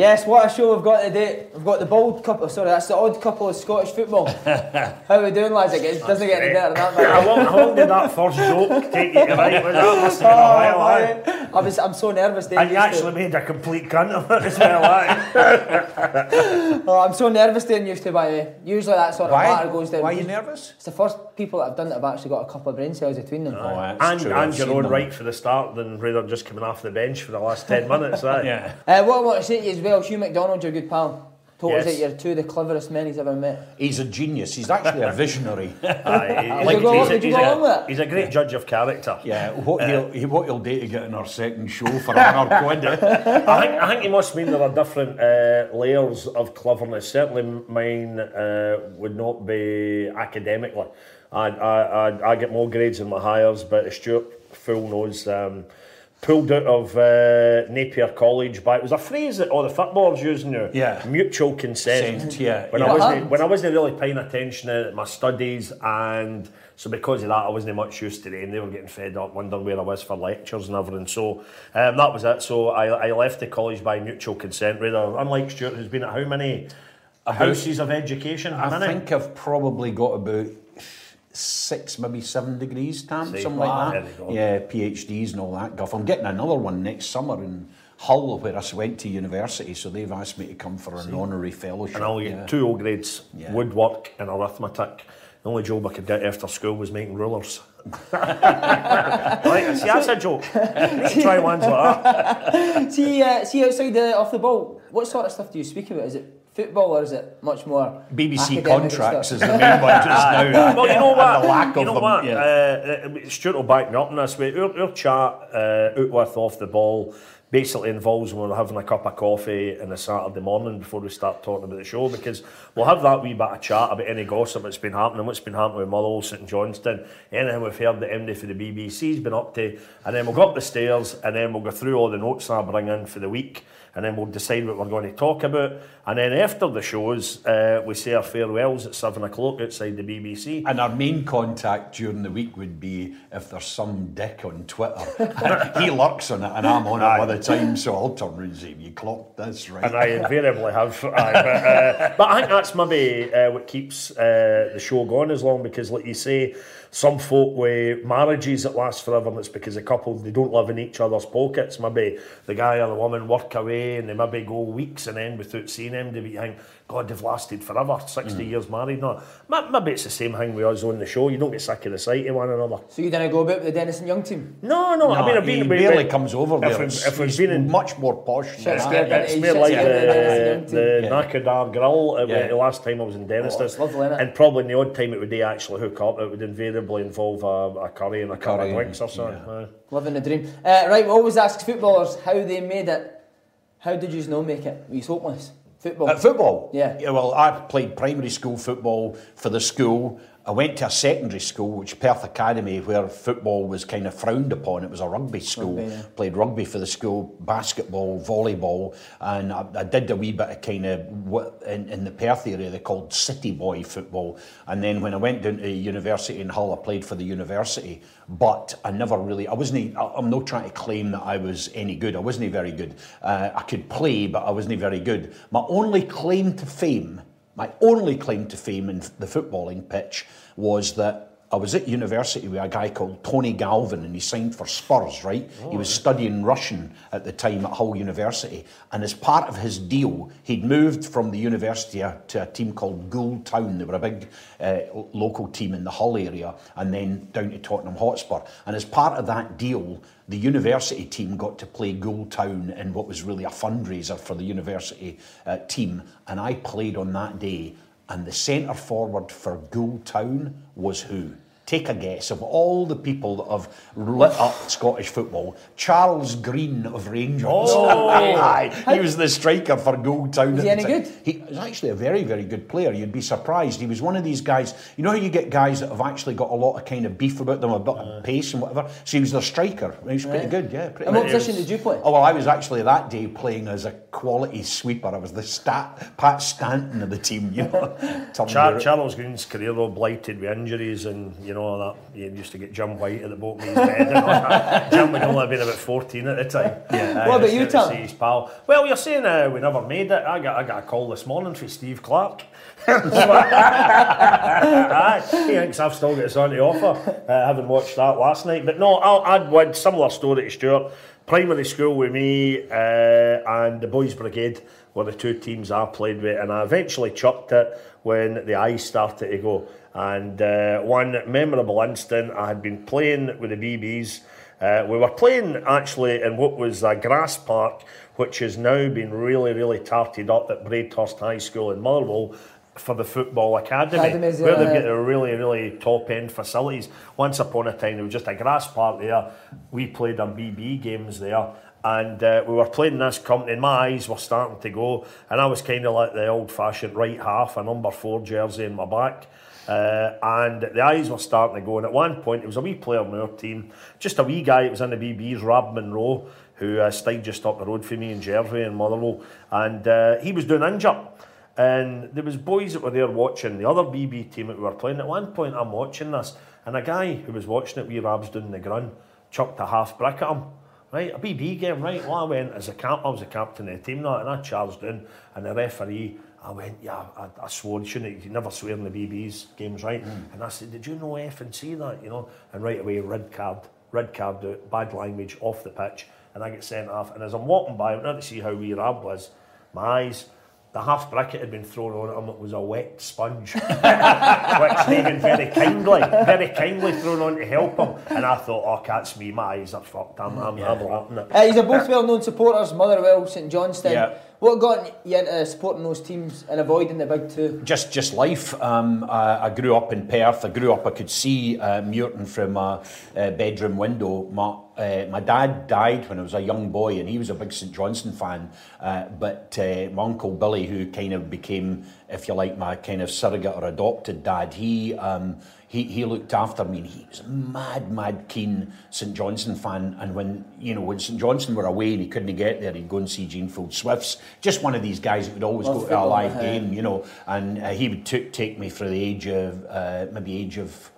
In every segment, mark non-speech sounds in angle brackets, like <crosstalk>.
Yes, what a show we've got today. We've got the bald couple, sorry, that's the odd couple of Scottish football. <laughs> How are we doing, lads? It gets- doesn't get any better than that, man. How long, how long did that first joke take you to write? Was that must have been a Oh, while, aye? man. I was, I'm so nervous. Dave, And you used to- actually made a complete cunt of it as well, aye? <laughs> Oh, I'm so nervous doing used to, by the way. Usually that sort of Why? matter goes down. Why are you nervous? It's the first people that have done it have actually got a couple of brain cells between them. Oh, that's and true. and I've your own them. right for the start than rather than just coming off the bench for the last 10 minutes, aye? <laughs> Yeah. Uh, what I want to say to you as well, Hugh McDonald, your good pal, told us that you're two of the cleverest men he's ever met. He's a genius. He's actually a visionary. <laughs> Aye, Did you he's, a, did you he's, a, along with it? he's a great judge of character. Yeah, what he'll he, what he'll do to get in our second show for our quid. <laughs> I think, I think he must mean there are different uh, layers of cleverness. Certainly, mine uh, would not be academically. I, I, I, I get more grades in my hires, but Stuart full knows. Um, pulled out of uh, Napier College by it was a phrase that all the footballers use now. Yeah. mutual consent. Consent, yeah, When yeah. I wasn't Uh-huh. when I wasn't really paying attention to my studies and. So because of that, I wasn't much used to them. They were getting fed up, wondering where I was for lectures and everything. So um, that was it. So I, I left the college by mutual consent. Rather, unlike Stuart, who's been at how many houses of education? I many? think I've probably got about six, maybe seven degrees, Tam, See, something like that. Yeah, PhDs and all that guff. I'm getting another one next summer in Hull, where I went to university. So they've asked me to come for an honorary fellowship. and I only get yeah. two O grades: Yeah. woodwork and arithmetic. The only job I could get after school was making rulers. <laughs> right, see, that's a joke. You need to try ones like that. <laughs> see, uh, see outside the, off the ball, what sort of stuff do you speak about? Is it football or is it much more BBC academic contracts is the main one just <laughs> now. well, you know what? The lack you of know them, what? yeah. Uh, uh, Stuart will back me up in this way. Our, our chat uh, out with off the ball basically involves when we're having a cup of coffee on a Saturday morning before we start talking about the show because we'll have that wee bit of chat about any gossip that's been happening, what's been happening with Motherwell, St Johnstone, anything we've heard the MD for the BBC's been up to, and then we'll go up the stairs and then we'll go through all the notes that I bring in for the week. And then we'll decide what we're going to talk about. And then after the shows, uh, we say our farewells at seven o'clock outside the BBC. And our main contact during the week would be if there's some dick on Twitter. <laughs> he lurks on it and I'm on it by the time, so I'll turn around and say, You clocked this, right? And I invariably have. Aye, but, uh, but I think that's maybe uh, what keeps uh, the show going as long because, like you say, some folk with marriages that last forever, and it's because a couple they don't live in each other's pockets. Maybe the guy or the woman work away and they maybe go weeks and end without seeing him. They think, God, they've lasted forever, 60 years married. No, maybe it's the same thing with us on the show. You don't get sick of the sight of one another. So you didn't go about with the Dennis and Young team? No, no, I mean, I've been he barely we- comes over if there. we- It's- if we've he's been in- much more posh than Shit that. scared. It's He more like here in the Dennis the, and the Yeah. Nakadar Grill uh, Yeah. the last time I was in Dennis. Oh, it's lovely, innit? and probably in the odd time it would they actually hook up, it would invariably involve a, a curry and a couple curry, of drinks or something. yeah. aye. Living the dream. Uh, right, we always ask footballers how they made it. How did you know make it? Were you hopeless? Football. At football? Yeah. Well, I played primary school football for the school. I went to a secondary school, which Perth Academy, where football was kind of frowned upon. It was a rugby school. Rugby, yeah. Played rugby for the school, basketball, volleyball, and I, I did a wee bit of kind of what in, in the Perth area they called city boy football. And then when I went down to university in Hull, I played for the university. But I never really, I wasn't, I'm not trying to claim that I was any good. I wasn't very good. Uh, I could play, but I wasn't very good. My only claim to fame my only claim to fame in the footballing pitch was that I was at university with a guy called Tony Galvin, and he signed for Spurs, right? he was studying Russian at the time at Hull University, and as part of his deal, he'd moved from the university to a team called Goole Town. They were a big uh, local team in the Hull area, and then down to Tottenham Hotspur. And as part of that deal, the university team got to play Goole Town in what was really a fundraiser for the university uh, team, and I played on that day. And the centre forward for Goole Town was who? Take a guess of all the people that have lit up Scottish football. Charles Green of Rangers. Oh. <laughs> Aye, he was the striker for Goole Town. Was he any time. good? He was actually a very, very good player. You'd be surprised. He was one of these guys. You know how you get guys that have actually got a lot of kind of beef about them, a bit of uh. pace and whatever. So he was their striker. He was pretty good. Yeah, pretty And what good. position did you play? Oh well, I was actually that day playing as a quality sweeper. I was the stat Pat Stanton of the team. You know, <laughs> Tom Char- Dewar- Charles Green's career all blighted with injuries and you know that you used to get Jim White at the his bed. And all that. <laughs> Jim would only have been about 14 at the time. Yeah. What about you, Tom? His pal. Well, you're saying uh, we never made it. I got I got a call this morning from Steve Clarke. <laughs> Aye, he thinks I've still got on the offer. Uh, having watched that last night, but no, I'll, I'd win similar story to Stuart. Primary school with me uh, and the boys' brigade were the two teams I played with, and I eventually chucked it when the eyes started to go. And uh, one memorable instant, I had been playing with the BBs. Uh, we were playing actually in what was a grass park, which has now been really, really tarted up at Braidhurst High School in Motherwell for the football academy, Academies, where they've got their really, really top end facilities. Once upon a time, there was just a grass park there. We played our BB games there. And uh, we were playing this company, and my eyes were starting to go. And I was kind of like the old fashioned right half, a number four jersey in my back. Uh, and the eyes were starting to go. And at one point, it was a wee player on our team, just a wee guy It was in the BBs, Rob Monroe, who uh, stayed just up the road for me in Jervey and Motherwell. And uh, he was doing injured. And there was boys that were there watching the other BB team that we were playing. At one point, I'm watching this, and a guy who was watching it, wee Rabs doing the grun, chucked a half brick at him. Right, a BB game, right? Well, I went as a cap, I was a captain of the team now, and I charged in, and the referee, I went, yeah, I, I swore, you shouldn't, you never swear in the BB's games, right? Hmm. And I said, did you know F and C that, you know? And right away, red card, red card out, bad language, off the pitch, and I get sent off. And as I'm walking by, I went out to see how wee Rab was, my eyes, the half bracket had been thrown on him, it was a wet sponge, which they'd been very kindly, very kindly thrown on to help him. And I thought, oh, that's me, my eyes are fucked, I'm, I'm, hmm. I'm laughing it. Uh, you're both well-known supporters, Motherwell, St Johnstone. Yeah. What got you into supporting those teams and avoiding the big two? just just life. Um, I, I grew up in Perth. I grew up. I could see uh, Muirton from a, uh bedroom window. My uh, my dad died when I was a young boy, and he was a big St Johnstone fan. Uh, but uh, my uncle Billy, who kind of became, if you like, my kind of surrogate or adopted dad, he. Um, he, he looked after me and he was a mad, mad keen St Johnstone fan. And when, you know, when St Johnstone were away and he couldn't get there, he'd go and see Jeanfield Swifts. Just one of these guys that would always Love go to a live game, you know. And uh, he would t- take me for the age of, uh, maybe age of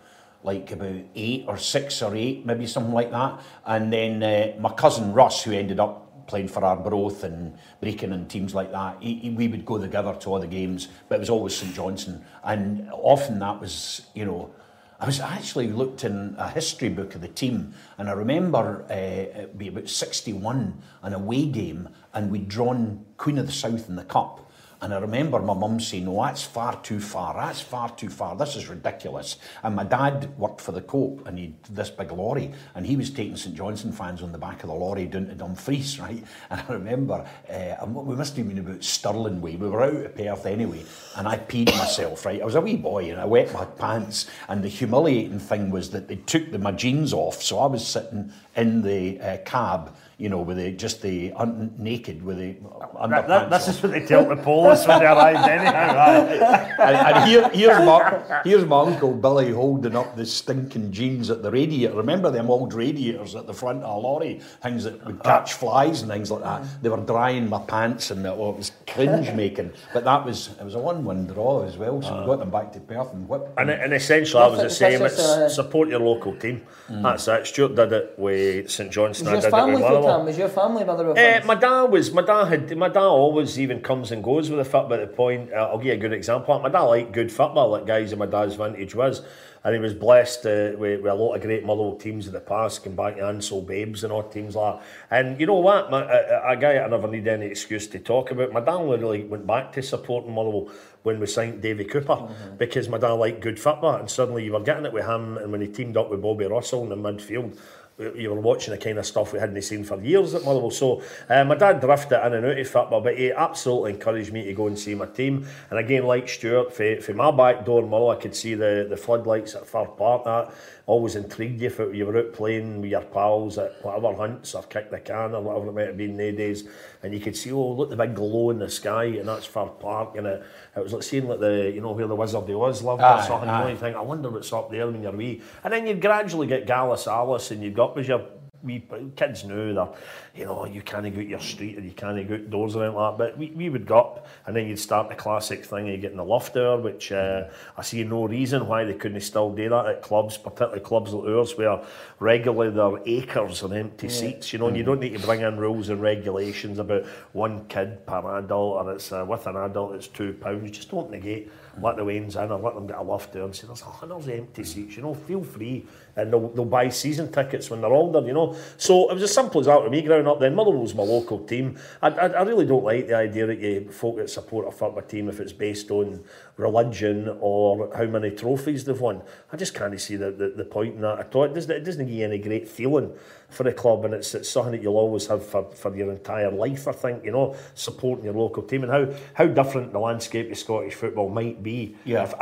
like about eight or six or eight, maybe something like that. And then uh, my cousin Russ, who ended up playing for Arbroath and Brechin and teams like that, he, he- we would go together to all the games, but it was always St Johnstone. And often that was, you know, I was actually looked in a history book of the team, and I remember uh, it be about 61, an away game, and we'd drawn Queen of the South in the Cup. And I remember my mum saying, No, that's far too far. That's far too far. This is ridiculous. And my dad worked for the Cope and he'd this big lorry. And he was taking St Johnstone fans on the back of the lorry down to Dumfries, <laughs> right? And I remember, uh, we must have been about Stirling Way. We were out of Perth anyway. And I peed myself, right? I was a wee boy and I wet my pants. And the humiliating thing was that they took the, my jeans off. So I was sitting in the uh, cab. You know, with the, just the un- naked with the underpants. That, that, this on is what they tell the police when they arrived anyhow. aye. and, and here, here's my here's my uncle Billy holding up the stinking jeans at the radiator. Remember them old radiators at the front of a lorry, things that would catch uh-huh. flies and things like that. Uh-huh. They were drying my pants, and it, oh, it was cringe making. But that was it was a one-one draw as well. So we uh-huh. got them back to Perth and whipped. And, them. and essentially, I was the same. It's uh, support your local team. Mm. That's it. Stuart did it with St Johnstone. I did it with full Motherwell. Was your family Motherwell Uh, my dad was. My dad had. My dad always even comes and goes with the football at the point, uh, I'll give you a good example. My dad liked good football, like guys in my dad's vintage was. And he was blessed uh, with, with a lot of great Motherwell teams in the past, come back to Ancell Babes and all teams like that. And you know what? My, a, a guy I never need any excuse to talk about. My dad literally went back to supporting Motherwell when we signed Davy Cooper mm-hmm. because my dad liked good football. And suddenly you were getting it with him. And when he teamed up with Bobby Russell in the midfield, you were watching the kind of stuff we hadn't seen for years at Motherwell. So uh, my dad drifted in and out of football, but he absolutely encouraged me to go and see my team. And again, like Stuart, from my back door, Motherwell, I could see the, the floodlights at Fir Park. That always intrigued you if you were out playing with your pals at whatever hunts or kick the can or whatever it might have been nowadays. And you could see, oh, look, the big glow in the sky, and that's Fir Park. And it, it was like seeing like the, you know, where the Wizard of Oz lived or something. Aye. You, know, you think, I wonder what's up there when you're wee. And then you gradually get Gallus Alice and you got was your we kids knew that you know you can't go out your street and you can't go outdoors or anything like that. But we, we would go up and then you'd start the classic thing of getting the loft hour, which uh, I see no reason why they couldn't still do that at clubs, particularly clubs like ours where regularly there are acres of empty yeah. seats. You know, and you don't need to bring in rules and regulations about one kid per adult or it's uh, with an adult it's two pounds. Just open the gate let the Waynes in or let them get a lift there and say, there's, oh, there's empty seats, you know, feel free. And they'll, they'll buy season tickets when they're older, you know. So it was as simple as that with me growing up then. Motherwell's my local team. I, I, I really don't like the idea that you folk that support a football team if it's based on religion or how many trophies they've won. I just can't see the, the, the point in that at all. It doesn't, it doesn't give you any great feeling for the club and it's, it's something that you'll always have for, for your entire life, I think, you know, supporting your local team and how, how different the landscape of Scottish football might be yeah. if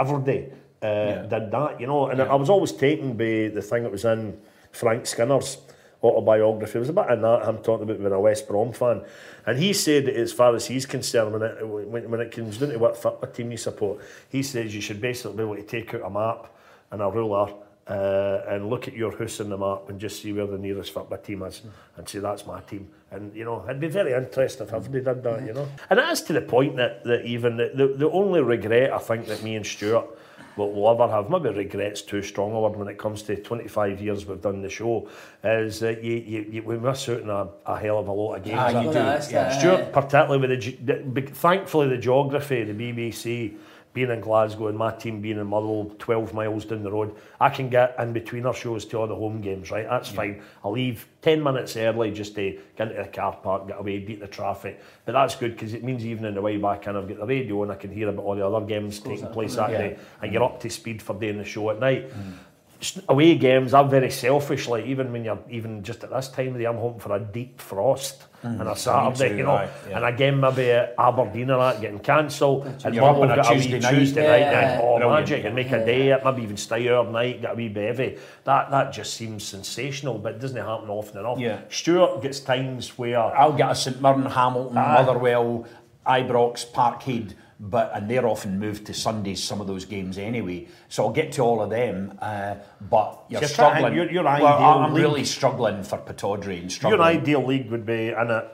uh, yeah. did that, you know. And yeah. I was always taken by the thing that was in Frank Skinner's autobiography. It was a bit in that, him talking about being a West Brom fan. And he said that as far as he's concerned, when it, when, when it comes down to what football team you support, he says you should basically be able to take out a map and a ruler uh, and look at your house on the map and just see where the nearest football team is mm. and say that's my team. And you know, I'd be very interested if everybody did that, you know. And it is to the point that, that even the, the, the only regret I think that me and Stuart will, will ever have, maybe regret's too strong a word when it comes to 25 years we've done the show, is that you, you, you we miss out on a, a hell of a lot of games. Ah, you do. Yeah. Stuart, particularly with the, the, thankfully the geography, the BBC, being in Glasgow and my team being in Motherwell 12 miles down the road, I can get in between our shows to all the home games, right? That's yeah. fine. I'll leave 10 minutes early just to get into the car park, get away, beat the traffic. But that's good because it means even in the way back, and I've got the radio and I can hear about all the other games taking place that yeah. day, and you're up to speed for doing the show at night. Mm away games, I'm very selfish. Like even when you're even just at this time of the I'm hoping for a deep frost mm. and a Saturday, too, you know, right, yeah. and again maybe Aberdeen or that getting cancelled, and you're up on a Tuesday, night, Tuesday night, yeah. oh Brilliant. magic, and make a day maybe even stay overnight, get a wee bevy. That that just seems sensational, but it doesn't happen often enough. Yeah. Stuart gets times where I'll get a St Mirren, Hamilton, uh, Motherwell, Ibrox, Parkhead but and they're often moved to Sundays some of those games anyway. So I'll get to all of them, uh, but you're so struggling. Your, your well, I'm league, really struggling for Pittodrie and struggling. Your ideal league would be in a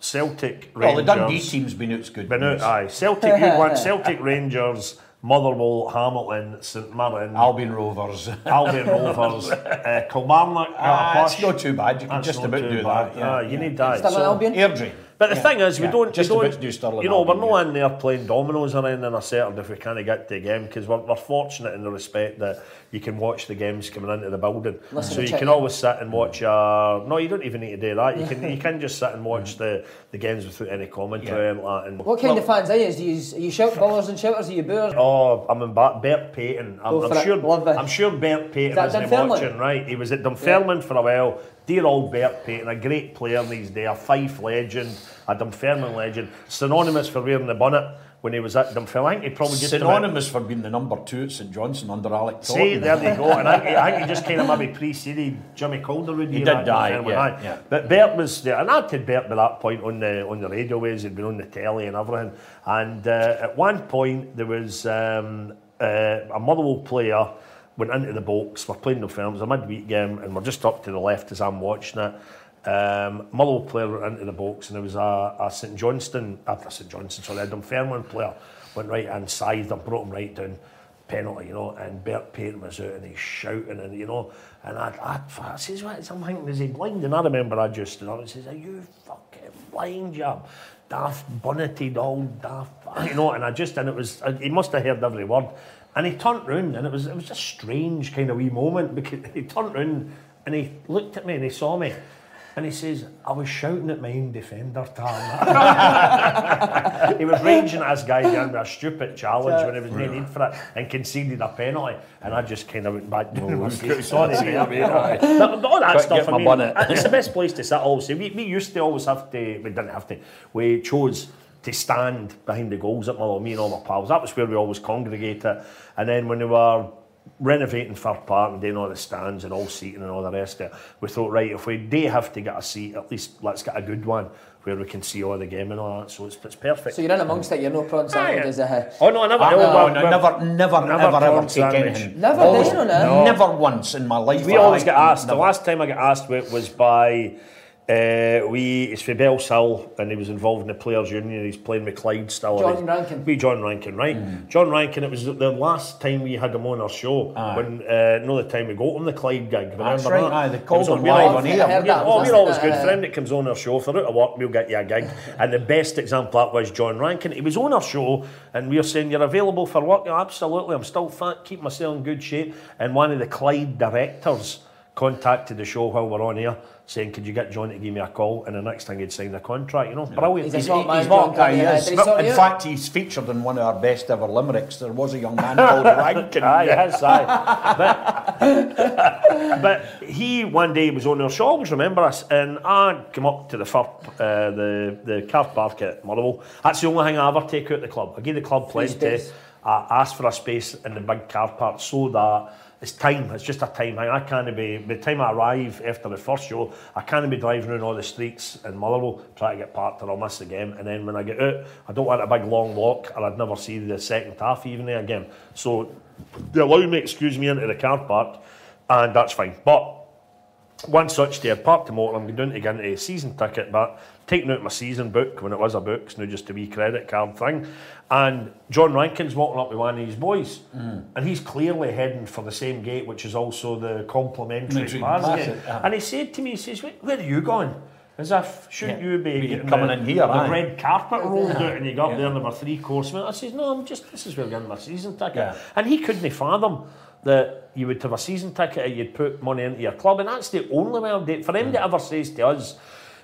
Celtic. Well, the Dundee team's been out's good. Been out, aye. Celtic, you want <laughs> Celtic Rangers. Motherwell, Hamilton, St Mirren, Albion Rovers, <laughs> Albion Rovers, <laughs> uh, Kilmarnock. Uh, it's not too bad. You can just about do bad. that. Yeah. Uh, you yeah. need that. Still so, Albion. Airdrie. But the yeah. thing is, we yeah. don't. Just we don't, about to do Stirling. You know, Albion, we're not in there playing dominoes or anything on a Saturday if we can't get to the game because we're, we're fortunate in the respect that you can watch the games coming into the building. Listen so you can always sit and watch. Uh, no, you don't even need to do that. You can <laughs> you can just sit and watch the, the games without any commentary yeah. and that. And, what kind well, of fans are you? Do you, are you shout ballers and shouters? Are you boors? Oh, I'm in ba- Bert Paton. I'm, I'm sure. I'm sure Bert Paton is isn't watching. Right, he was at Dunfermline yeah. for a while. Dear old Bert Paton, a great player in these days, a Fife legend a Dunfermline legend, synonymous for wearing the bonnet when he was at Dunfermline. He probably just synonymous for being the number two at St Johnstone under Alec. See, there they go. And I, think, I think he just kind of maybe <laughs> preceded Jimmy Calderwood. He did die, yeah, yeah, But Bert was there, and I'd had Bert by that point on the on the radio waves. He'd been on the telly and everything. And uh, at one point there was um, uh, a Motherwell player went into the box. We're playing the films, a midweek game, and we're just up to the left as I'm watching it. Um, player went into the box and there was a, a St Johnstone, after St Johnstone, sorry, a Dunfermline player went right inside and brought him right down penalty, you know, and Bert Paton was out and he's shouting and, you know, and I, I, I says, what, I'm thinking, is he blind? And I remember I just stood up and says, are you fucking blind, job? daft, bonneted, all daft, <laughs> you know. And I just, and it was, he must have heard every word. And he turned round, and it was, it was a strange kind of wee moment because <laughs> he turned round and he looked at me and he saw me. And he says, I was shouting at my own defender, Tam. <laughs> he was raging at this guy down with a stupid challenge when he was no need for it and conceded a penalty. And I just kind of went back down in my seat. Sorry, mate. know. But, but all that Quick, stuff, I mean, it's the best place to sit, obviously. We, we used to always have to, we didn't have to, we chose to stand behind the goals at Motherwell, me and all my pals. That was where we always congregated. And then when we were renovating Fir Park and doing all the stands and all seating and all the rest of it, we thought, right, if we do have to get a seat, at least let's get a good one where we can see all the game and all that. So it's, it's perfect. So you're in amongst it. You're no prawn sandwiches. Uh, Oh no, I never. Ah, no, no, we're- no, we're- never, never, never ever, ever prawn take sandwich. anything. Never Always- did, no? Never once in my life. We always I- get asked. The last time I got asked it was by uh, we. It's for Bellshill, and he was involved in the players' union. He's playing with Clyde still. John Rankin. We John Rankin, right? Mm. John Rankin. It was the last time we had him on our show. When uh, no, the time we got him the Clyde gig. Remember That's right, that? aye, they called was him we're live on air. I. Oh, we're always uh, good. Friend that comes on our show, if they're out of work, we'll get you a gig. <laughs> and the best example of that was John Rankin. He was on our show, and we were saying, You're available for work? Yeah, absolutely. I'm still fit, keep myself in good shape. And one of the Clyde directors contacted the show while we're on here, saying, Could you get John to give me a call? And the next thing he'd sign the contract, you know. Brilliant. He's a smart man, He's John not, aye, he is. did In fact, he's featured in one of our best ever limericks. There was a young man called <laughs> Rankin. Aye, yes, aye. But, <laughs> but he one day was on our show, I always remember us, and I came up to the FIRP, uh, the, the car park at Motherwell. That's the only thing I ever take out the club. I give the club plenty. I ask for a space in the big car park so that it's time, it's just a time. I can't be, by the time I arrive after the first show, I can't be driving around all the streets in Motherwell trying to get parked or I'll miss the game. And then when I get out, I don't want a big long walk or I'd never see the second half even again. So they allowed me excuse me into the car park and that's fine. But one such day, I parked the motor, I'm going to get into a season ticket, but taking out my season book when it was a book, it's now just a wee credit card thing. And John Rankin's walking up with one of his boys, and he's clearly heading for the same gate, which is also the complimentary Complimentary pass pass gate. yeah. And he said to me, he says, "Where- are you going? As if, shouldn't Yeah. you be getting coming the, in here, the aye. red carpet rolled out and you got there number three course? I says, No, I'm just, this is where I'm getting my season ticket. Yeah. And he couldn't fathom that you would have a season ticket and you'd put money into your club. And that's the only way I'll do it. For him to ever says to us,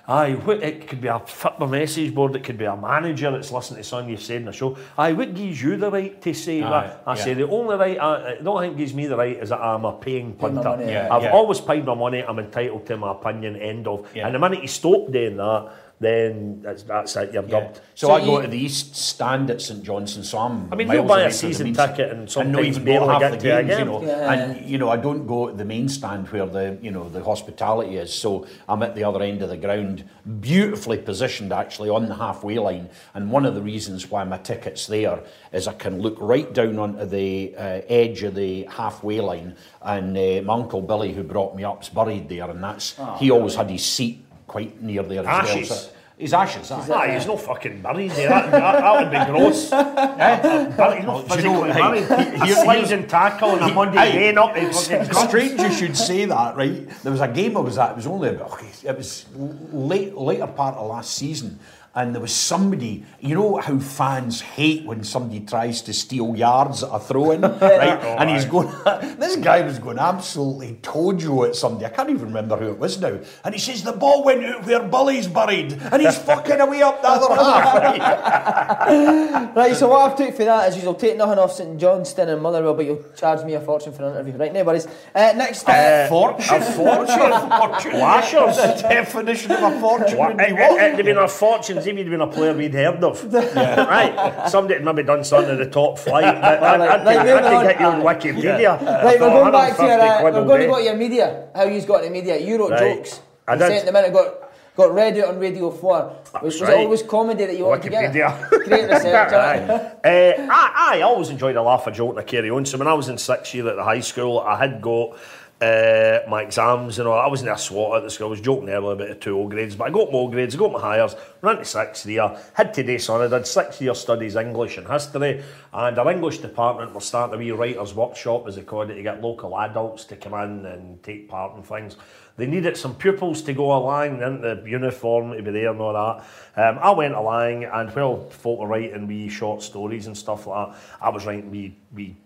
Aye, what, it could be a football message board, it could be a manager that's listening to something you've said in the show. Aye, what gives you the right to say Aye, that? I yeah. say the only right, I, the only thing gives me the right is that I'm a paying punter. money, yeah. I've Yeah. always paid my money, I'm entitled to my opinion, end of. Yeah. And the minute you stop doing that, then that's, that's it, you're Yeah. dubbed. So, So I go you- to the East Stand at St Johnstone, so I'm. I mean, you'll buy a away from the season ticket stand. and not sometimes even barely go half get the to a games, you know. Yeah. And you know, I don't go to the main stand where the you know the hospitality is. So I'm at the other end of the ground, beautifully positioned actually on the halfway line. And one of the reasons why my ticket's there is I can look right down onto the uh, edge of the halfway line, and uh, my uncle Billy, who brought me up, is buried there, and that's he always had his seat quite near there as Ashes. well. So, his ashes, aye. Ah, he's no fucking buried there. That, that, that would be gross. <laughs> But he's not Do you know, physically buried. He here- slides and tackle on a Monday Aye. game up. He strange you should <laughs> say that, right? There was a game I was at. It was only about, okay, it was late later part of last season, and there was somebody. You know how fans hate when somebody tries to steal yards at a throw in, <laughs> right? and he's going. <laughs> this guy was going absolutely tojo at somebody. I can't even remember who it was now. And he says the ball went out where Billy's buried, and he's <laughs> fucking away up the other half. Right? Right, so what I've took for that is you'll take nothing off St Johnstone and Motherwell, but you'll charge me a fortune for an interview. Right, no worries. Uh, next up, fortune. A fortune. Lashers. The definition of a fortune would It, be it, what? it'd have been a fortune if he'd been a player we'd heard of. <laughs> Right. Somebody had maybe done something in the top flight. But I, Right, I, right, I could get you on Wikipedia. right, we're going back to your, 150 uh, we're going to go to your media. How you've got into media. You wrote Right. jokes. I You did. sent them in and got got read out on Radio Four. Was, was right. it always comedy that you wanted to get? Wikipedia. Great research. <laughs> Aye. Uh, I, I always enjoyed a laugh, a joke, and a carry on. So when I was in sixth year at the high school, I had got uh, my exams and all. I wasn't a swot at the school. I was joking earlier about the two O grades, but I got more grades, I got my hires, ran to sixth year, had today son, I did six year studies English and history, and our English department were starting a wee writer's workshop, as they called it, to get local adults to come in and take part in things. They needed some pupils to go along in the uniform to be there and all that. Um, I went along, and while folk were writing wee short stories and stuff like that, I was writing wee, wee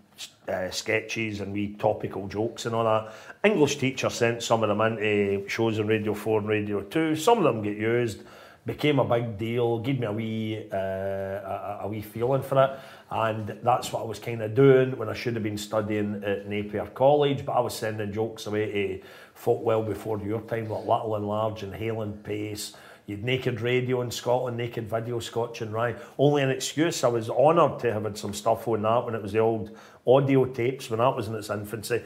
uh, sketches and wee topical jokes and all that. English teacher sent some of them into shows on Radio 4 and Radio 2. Some of them get used, became a big deal, gave me a wee, uh, a, a wee feeling for it. And that's what I was kind of doing when I should have been studying at Napier College. But I was sending jokes away to folk well before your time, like Little and Large and Hale Pace. You'd Naked Radio in Scotland, Naked Video Scotch and Wry. Only an excuse. I was honoured to have had some stuff on that when it was the old audio tapes, when that was in its infancy.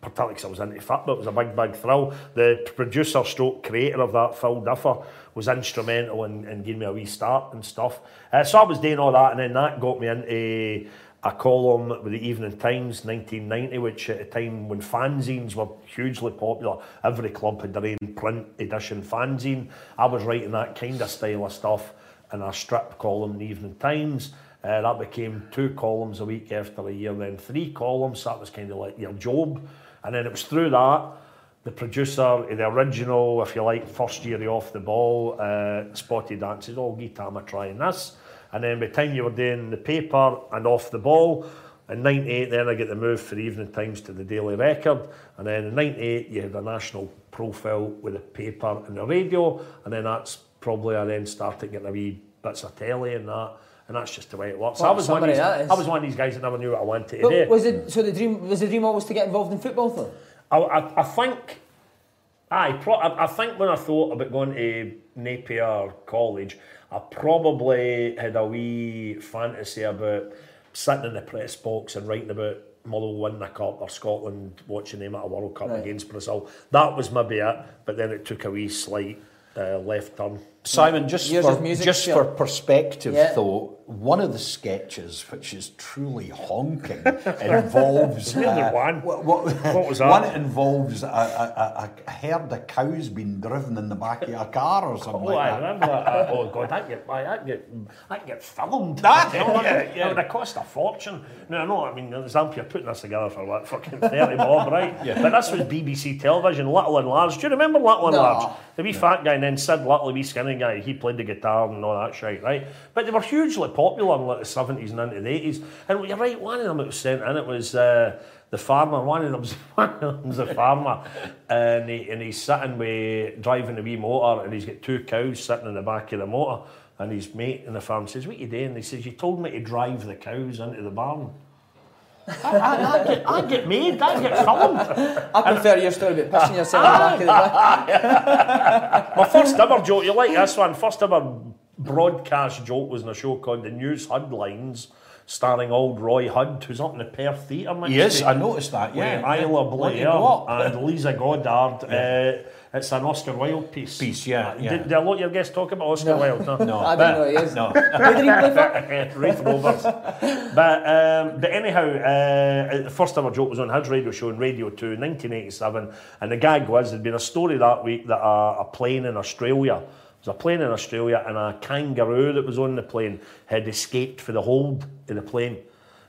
Particularly because I was into football, it was a big, big thrill. The producer stroke creator of that, Phil Differ, was instrumental in, in giving me a wee start and stuff. Uh, so I was doing all that, and then that got me into a column with the Evening Times 1990, which at a time when fanzines were hugely popular, every club had their own print edition fanzine. I was writing that kind of style of stuff in a strip column the Evening Times. Uh, that became two columns a week after a year, then three columns. That was kind of like your job. And then it was through that, the producer, the original, if you like, first year off the ball, uh, spotted that and says, Oh, give Tam a try in this. And then by the time you were doing the paper and off the ball, in 98 then I get the move for the Evening Times to the Daily Record. And then in 98 you had a national profile with the paper and the radio. And then that's probably I then started getting a wee bits of telly and that. And that's just the way it works. Well, I, was one of these, somebody that is. I was one of these guys that never knew what I wanted to But do. was it so the dream? Was the dream always to get involved in football though? I, I, I think, aye, pro, I, I think when I thought about going to Napier College, I probably had a wee fantasy about sitting in the press box and writing about Motherwell winning the cup or Scotland watching them at a World Cup Right. against Brazil. That was maybe it, but then it took a wee slight uh, left turn. Simon, just Years for music, just sure. for perspective, Yeah. though, one of the sketches, which is truly honking, <laughs> involves uh, one? What, what, <laughs> What was that? One involves a, a, a, a herd of cows being driven in the back of a car or something Oh, like I that. remember that. Uh, oh, God, that get, aye, that get, that get filmed. That- yeah, it- yeah. It would have cost a fortune. No, no, I mean, Zamp, you're putting this together for what, fucking 30 bob, right? <laughs> Yeah. But this was BBC television, Little and Large. Do you remember Little and No. Large? The wee fat guy and then Sid Little, the wee skinny guy, he played the guitar and all that shit, right? But they were hugely popular in like the 70s and into the 80s. And you're right, one of them that was sent in, it was uh, the farmer, one of them's <laughs> one of them's the farmer. And, he, and he's sitting with, driving a wee motor and he's got two cows sitting in the back of the motor. And his mate in the farm says, what are you doing? And He says, you told me to drive the cows into the barn. I, I, I, get, I get made, I get filmed. <laughs> I prefer your story about pissing yourself in the back of the. <laughs> My first ever joke, you like this one? First ever broadcast joke was in a show called The News Huddlines, starring old Roy Hudd, who's up in the Perth Theatre. Yes, I noticed that. Yeah, Isla Blair you go up. and Lisa Goddard. Uh, it's an Oscar Wilde piece. Piece, yeah, yeah. Did, did a lot of your guests talk about Oscar Wilde? No. No. I don't know who he is. No. <laughs> Who did he play for? <laughs> Raith Rovers. but um, but anyhow, uh, the first ever joke was on his radio show on Radio 2 in 1987. And the gag was there'd been a story that week that a, a plane in Australia, there was a plane in Australia and a kangaroo that was on the plane had escaped for the hold of the plane.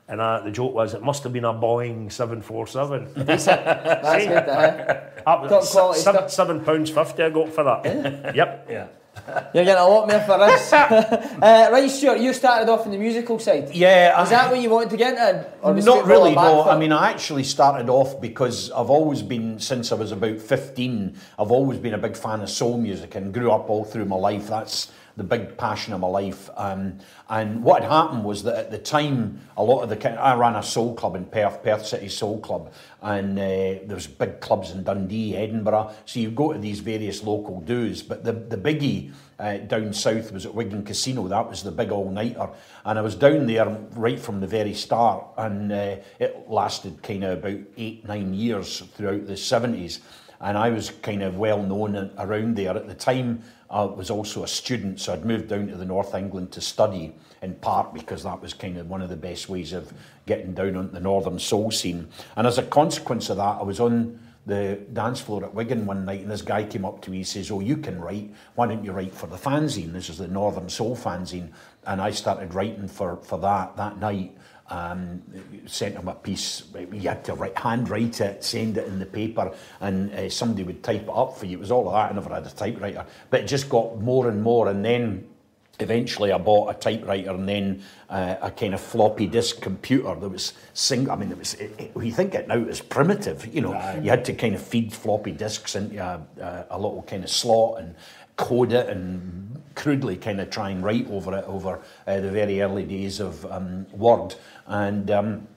And uh, the joke was it must have been a Boeing 747. <laughs> That's good. Uh, That was Top quality seven, seven pounds fifty I got for that. yep. Yeah. <laughs> you're getting a lot more for this. <laughs> uh, right, Stuart, you started off in the musical side. Yeah, Is I- that what you wanted to get into? Or was Not football really, no. foot? I mean, I actually started off because I've always been, since I was about 15, I've always been a big fan of soul music and grew up all through my life. That's the big passion of my life. Um, and what had happened was that at the time, a lot of the I ran a soul club in Perth, Perth City Soul Club, and uh, there was big clubs in Dundee, Edinburgh. So you go to these various local do's, but the the biggie uh, down south was at Wigan Casino. That was the big all nighter, and I was down there right from the very start, and uh, it lasted kind of about eight nine years throughout the seventies and I was kind of well known around there at the time. I was also a student, so I'd moved down to the North England to study, in part because that was kind of one of the best ways of getting down on the northern soul scene. And as a consequence of that, I was on the dance floor at Wigan one night, and this guy came up to me. He says, "Oh, you can write. Why don't you write for the fanzine? This is the Northern Soul fanzine." And I started writing for for that that night. Um, sent him a piece. You had to write, handwrite it, send it in the paper, and uh, somebody would type it up for you. It was all of that. I never had a typewriter, but it just got more and more. And then eventually I bought a typewriter and then uh, a kind of floppy disk computer that was single. I mean, it was. It, it, we think it now is primitive. You know, you had to kind of feed floppy disks into a, a, a little kind of slot and code it and crudely kind of try and write over it over uh, the very early days of um, Word and. Um,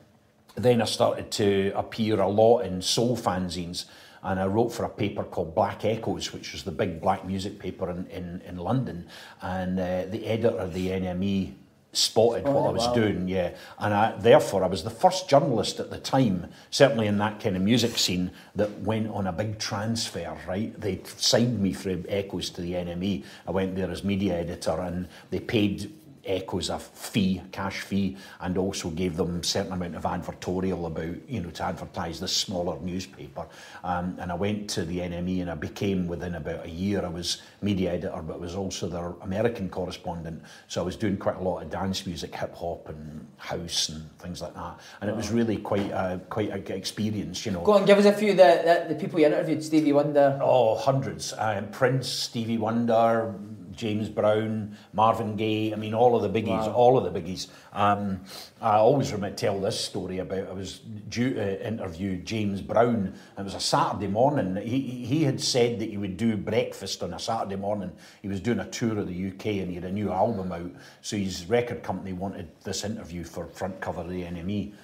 then I started to appear a lot in soul fanzines and I wrote for a paper called Black Echoes, which was the big black music paper in, in, in London. And uh, the editor of the NME spotted what I was doing, yeah. And I, therefore, I was the first journalist at the time, certainly in that kind of music scene, that went on a big transfer, right? They signed me from Echoes to the NME. I went there as media editor and they paid Echoes a fee, cash fee, and also gave them a certain amount of advertorial about, you know, to advertise this smaller newspaper. Um, and I went to the NME and I became, within about a year, I was media editor, but I was also their American correspondent. So I was doing quite a lot of dance music, hip hop and house and things like that. And it was really quite a, quite a good experience, you know. Go on, give us a few of the, the, the people you interviewed. Stevie Wonder. Oh, hundreds. Um, Prince, Stevie Wonder, James Brown, Marvin Gaye. I mean, all of the biggies, all of the biggies. Um, I always remember tell this story about I was due to interview James Brown. It was a Saturday morning. He he had said that he would do breakfast on a Saturday morning. He was doing a tour of the UK and he had a new album out. So his record company wanted this interview for front cover of the NME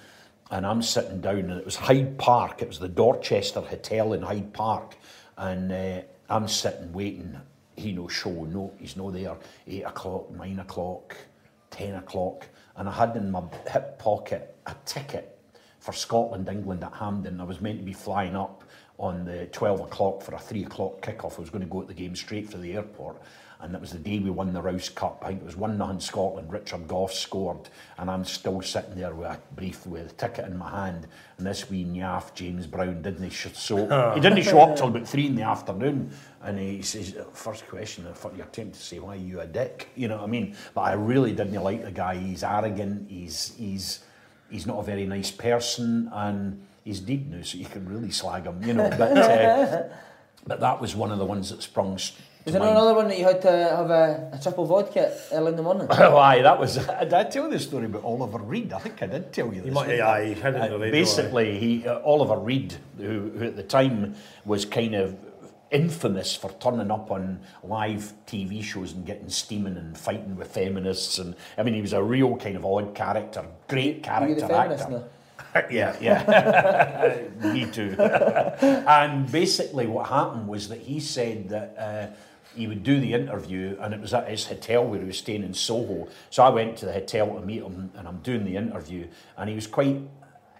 and I'm sitting down, and it was Hyde Park. It was the Dorchester Hotel in Hyde Park, and uh, I'm sitting waiting. He no show, no, he's no there. Eight o'clock, nine o'clock, ten o'clock, and I had in my hip pocket a ticket for Scotland, England at Hampden. I was meant to be flying up on the 12 o'clock for a 3 o'clock kickoff. I was going to go at the game straight for the airport. And it was the day we won the Rous Cup. I think it was 1 0 Scotland. Richard Gough scored. And I'm still sitting there with a brief with a ticket in my hand. And this wee naff, James Brown, didn't he? sh- So <laughs> he didn't show up till about 3 in the afternoon. And he says, first question, you're tempted to say, why are you a dick? You know what I mean? But I really didn't like the guy. He's arrogant. He's, he's, he's not a very nice person. And he's deep now, so you can really slag him, you know. But, uh, <laughs> but that was one of the ones that sprung. S- Was there another one that you had to have a, a triple vodka early in the morning? <laughs> Oh, aye, that was. <laughs> Did I tell you the story about Oliver Reed? I think I did tell you this. might- didn't aye, I? you had it Uh, Basically, he uh, Oliver Reed, who, who at the time was kind of infamous for turning up on live TV shows and getting steaming and fighting with feminists, and I mean, he was a real kind of odd character, great Are you the character feminist actor. now? <laughs> yeah, yeah. Me too. and basically, what happened was that he said that uh, he would do the interview, and it was at his hotel where he was staying in Soho. So I went to the hotel to meet him, and I'm doing the interview, and he was quite,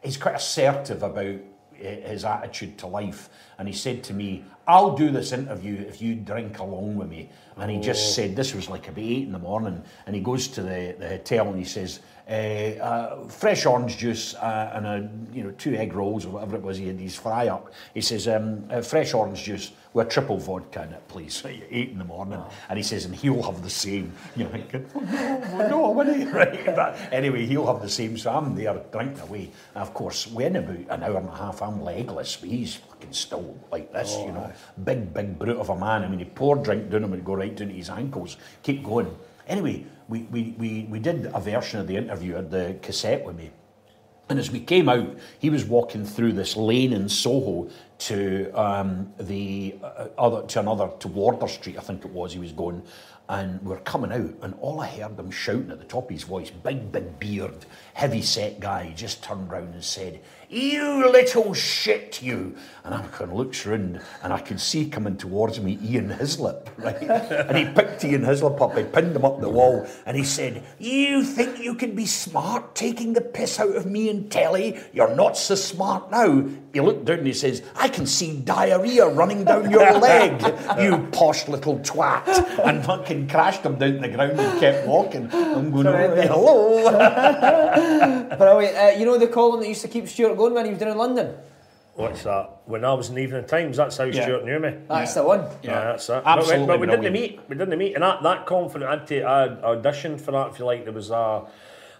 he's quite assertive about eh, his attitude to life. And he said to me, I'll do this interview if you drink along with me. And he just said, this was like about eight in the morning. And he goes to the, the hotel and he says, uh, fresh orange juice uh, and a, you know two egg rolls or whatever it was he had his fry up. He says um, uh, fresh orange juice with triple vodka in it, please. <laughs> Eight in the morning, and he says, and he'll have the same. <laughs> You're thinking, oh, no, no, <laughs> will he? Right. But anyway, he'll have the same. So I'm there drinking away. And of course, when about an hour and a half, I'm legless, but he's fucking still like this, you know, big, big brute of a man. I mean, he poured drink down him and go right down to his ankles. Keep going. Anyway, we, we, we, we did a version of the interview, had the cassette with me. And as we came out, he was walking through this lane in Soho to um, the uh, other to another to Wardour Street, I think it was. He was going, and we're coming out, and all I heard him shouting at the top of his voice, big big beard, heavy set guy, just turned round and said, "You little shit, you!" And I kind of looks round, and I could see coming towards me Ian Hislop, right? and he picked Ian Hislop up, he pinned him up the wall, and he said, "You think you can be smart taking the piss out of me and telly? You're not so smart now." He looked down and he says, "I can see diarrhea running down your <laughs> leg, you posh little twat," and fucking crashed him down to the ground and kept walking. I'm going, Horrendous. "Hello." <laughs> Brilliant. Uh, you know the column that used to keep Stuart going when he was down in London? What's that? When I was in the Evening Times, that's how Yeah. Stuart knew me. That's the one. Yeah, that's it. Absolutely But we, but we didn't meet. We didn't meet, and that that confident. I'd take, I auditioned for that. If you like, there was a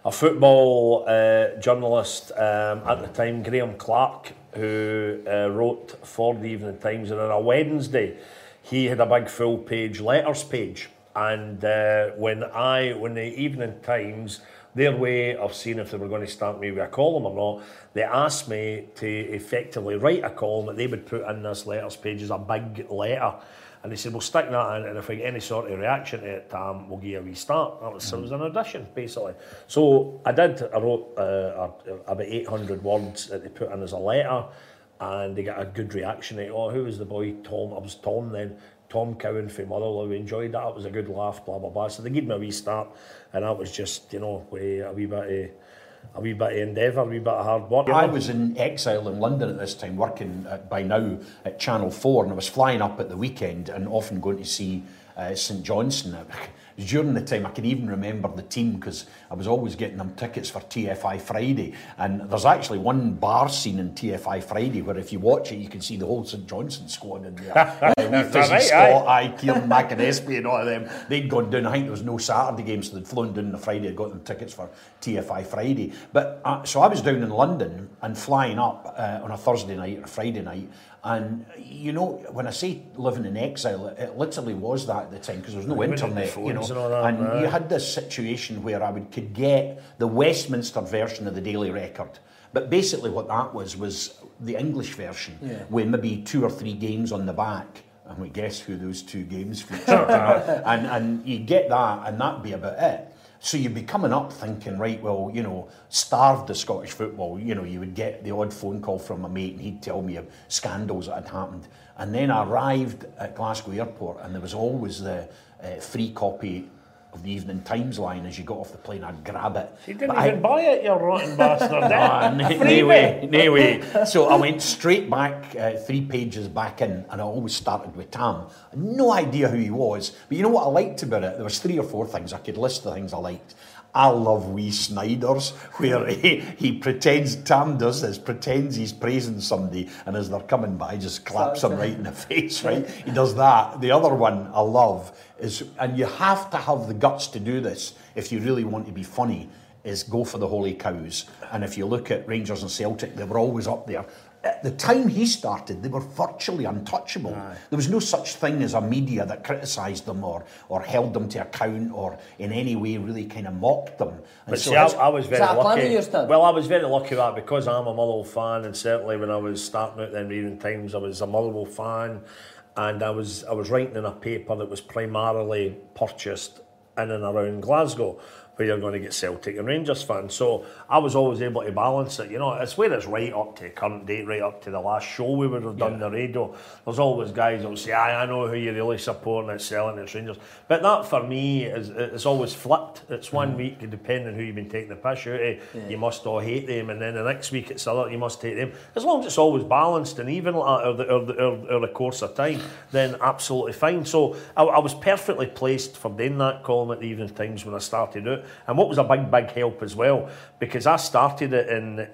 a football uh, journalist um, at the time, Graham Clark, who uh, wrote for the Evening Times, and on a Wednesday, he had a big full page letters page. And uh, when I, when the Evening Times, their way of seeing if they were going to start me with a column or not, they asked me to effectively write a column that they would put in this letters page as a big letter. And they said, we'll stick that in, and if we get any sort of reaction to it, um, we'll give you a restart. That was, so it was an audition, basically. So I did, I wrote uh, about 800 words that they put in as a letter, and they got a good reaction. They, oh, who was the boy? Tom. I was Tom then. Tom Cowan from Motherwell. We enjoyed that. It was a good laugh, blah, blah, blah. So they gave me a wee start, and that was just, you know, a wee bit of, a wee bit of endeavour, a wee bit of hard work. I was in exile in London at this time, working at, by now at Channel 4, and I was flying up at the weekend and often going to see uh, St Johnstone. <laughs> During the time, I can even remember the team because I was always getting them tickets for TFI Friday. And there's actually one bar scene in TFI Friday where, if you watch it, you can see the whole St Johnstone squad in there. <laughs> uh, Right, Scott, aye, Kieran McAnespie, and all of them. They'd gone down. I think there was no Saturday game, so they'd flown down on the Friday. I'd got them tickets for TFI Friday. But uh, so I was down in London and flying up uh, on a Thursday night or Friday night. And you know, when I say living in exile, it, it literally was that at the time because there was no internet, you know. and that, and you had this situation where I would could get the Westminster version of the Daily Record. But basically, what that was was the English version with maybe two or three games on the back. And we guess who those two games <laughs> featured. and and you get that, and that'd be about it. So you'd be coming up thinking, right, well, you know, starved the Scottish football. You know, you would get the odd phone call from a mate and he'd tell me of scandals that had happened. And then I arrived at Glasgow Airport and there was always the uh, free copy of the Evening Times line as you got off the plane. I'd grab it. You didn't But I- even buy it, you rotten <laughs> bastard. Ah, no, you? no way, no way. So I went straight back, uh, three pages back in, and I always started with Tam. No idea who he was, but you know what I liked about it? There was three or four things I could list the things I liked. I love wee Snyders, where <laughs> he, he pretends, Tam does this, pretends he's praising somebody, and as they're coming by, just claps them right in the <laughs> face, right? He does that. The other one I love is, and you have to have the guts to do this if you really want to be funny, is go for the holy cows. And if you look at Rangers and Celtic, they were always up there. At the time he started, they were virtually untouchable. There was no such thing as a media that criticised them or, or held them to account or in any way really kind of mocked them. And But so see, I, I was very that a plan of lucky. Well, I was very lucky that because I'm a Motherwell fan, and certainly when I was starting out then reading Times, I was a Motherwell fan, and I was I was writing in a paper that was primarily purchased in and around Glasgow, where you're going to get Celtic and Rangers fans. So I was always able to balance it. You know, it's where it's right up to the current date, right up to the last show we would have done on the radio. There's always guys that will say, "Aye, I know who you really support, and it's selling, it's Rangers." But that for me is it's always flipped. It's one mm. week, depending who you've been taking the piss out of, you must all hate them, and then the next week it's other, you must hate them. As long as it's always balanced and even over the, over the, over the course of time, then absolutely fine. So I, I was perfectly placed for doing that column at the Evening Times when I started out. And what was a big, big help as well, because I started it in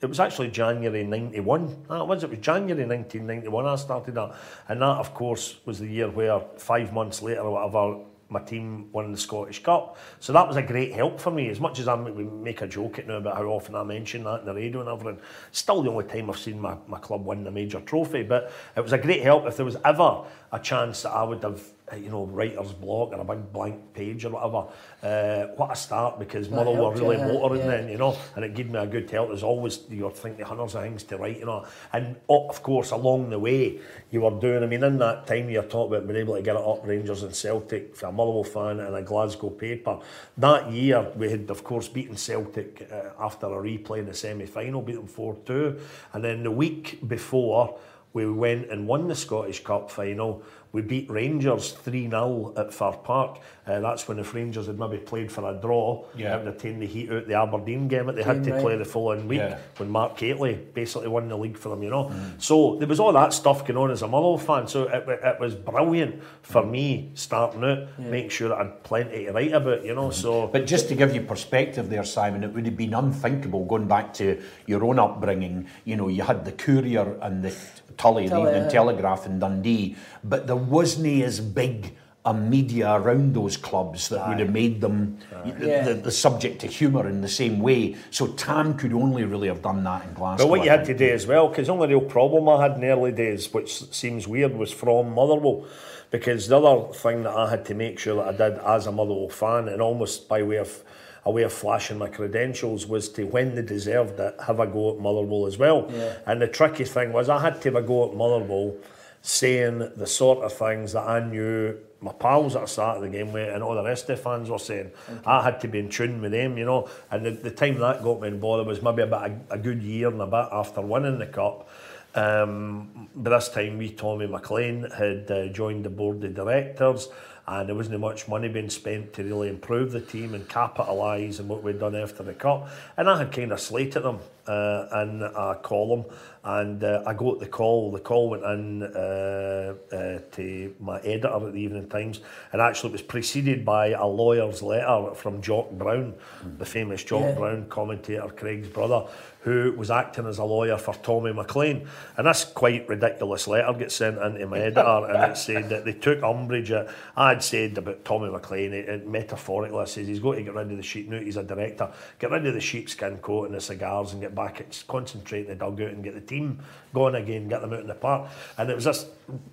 it was actually January 91. That was, it was January 1991 I started that. And that, of course, was the year where five months later or whatever, my team won the Scottish Cup. So that was a great help for me. As much as I make a joke at now about how often I mention that in the radio and everything, still the only time I've seen my, my club win the major trophy. But it was a great help if there was ever a chance that I would have, you know, writer's block or a big blank page or whatever. Uh, what a start because Motherwell were really yeah, motoring yeah. then, you know, and it gave me a good help. There's always you're thinking hundreds of things to write, you know, and oh, of course along the way you were doing. I mean, in that time you're talking about being able to get it up Rangers and Celtic for a Motherwell fan and a Glasgow paper. That year we had of course beaten Celtic uh, after a replay in the semi-final, beat them four two, and then the week before we went and won the Scottish Cup final. We beat Rangers 3 0 at Fir Park. Uh, that's when if Rangers had maybe played for a draw, Yeah. it would have taken the heat out the Aberdeen game that they had to Right. play the following week Yeah. when Mark Hateley basically won the league for them, you know. Mm. So there was all that stuff going on as a Motherwell fan. So it, it was brilliant for mm. me starting out, make sure I had plenty to write about, you know. Mm. So But just to give you perspective there, Simon, it would have been unthinkable going back to your own upbringing. You know, you had the Courier and the Tully, the Tully, Evening yeah. Telegraph in Dundee, but there wasn't as big a media around those clubs that would have made them the, Yeah. the, the subject to humour in the same way. So Tam could only really have done that in Glasgow. But what you had to do as well, because the only real problem I had in the early days, which seems weird, was from Motherwell. Because the other thing that I had to make sure that I did as a Motherwell fan, and almost by way of a way of flashing my credentials, was to when they deserved it, have a go at Motherwell as well. And the tricky thing was I had to have a go at Motherwell saying the sort of things that I knew my pals at the start of the game with and all the rest of the fans were saying. I had to be in tune with them, you know. And the, the time that got me in bother was maybe about a, a good year and a bit after winning the cup. Um, by this time, we Tommy McLean had uh, joined the board of directors, and there wasn't much money being spent to really improve the team and capitalise on what we'd done after the cup. And I had kind of slated them uh, in a column, and uh, I got the call. The call went in uh, uh, to my editor at the Evening Times, and actually it was preceded by a lawyer's letter from Jock Brown, the famous Jock Yeah. Brown commentator, Craig's brother, who was acting as a lawyer for Tommy McLean. And this quite ridiculous letter gets sent into my editor, and it said that they took umbrage at. I'd said about Tommy McLean, it, it metaphorically, I says he's got to get rid of the sheep. Now he's a director, get rid of the sheepskin coat and the cigars and get back, at, concentrate in the dugout and get the team going again, get them out in the park. And it was this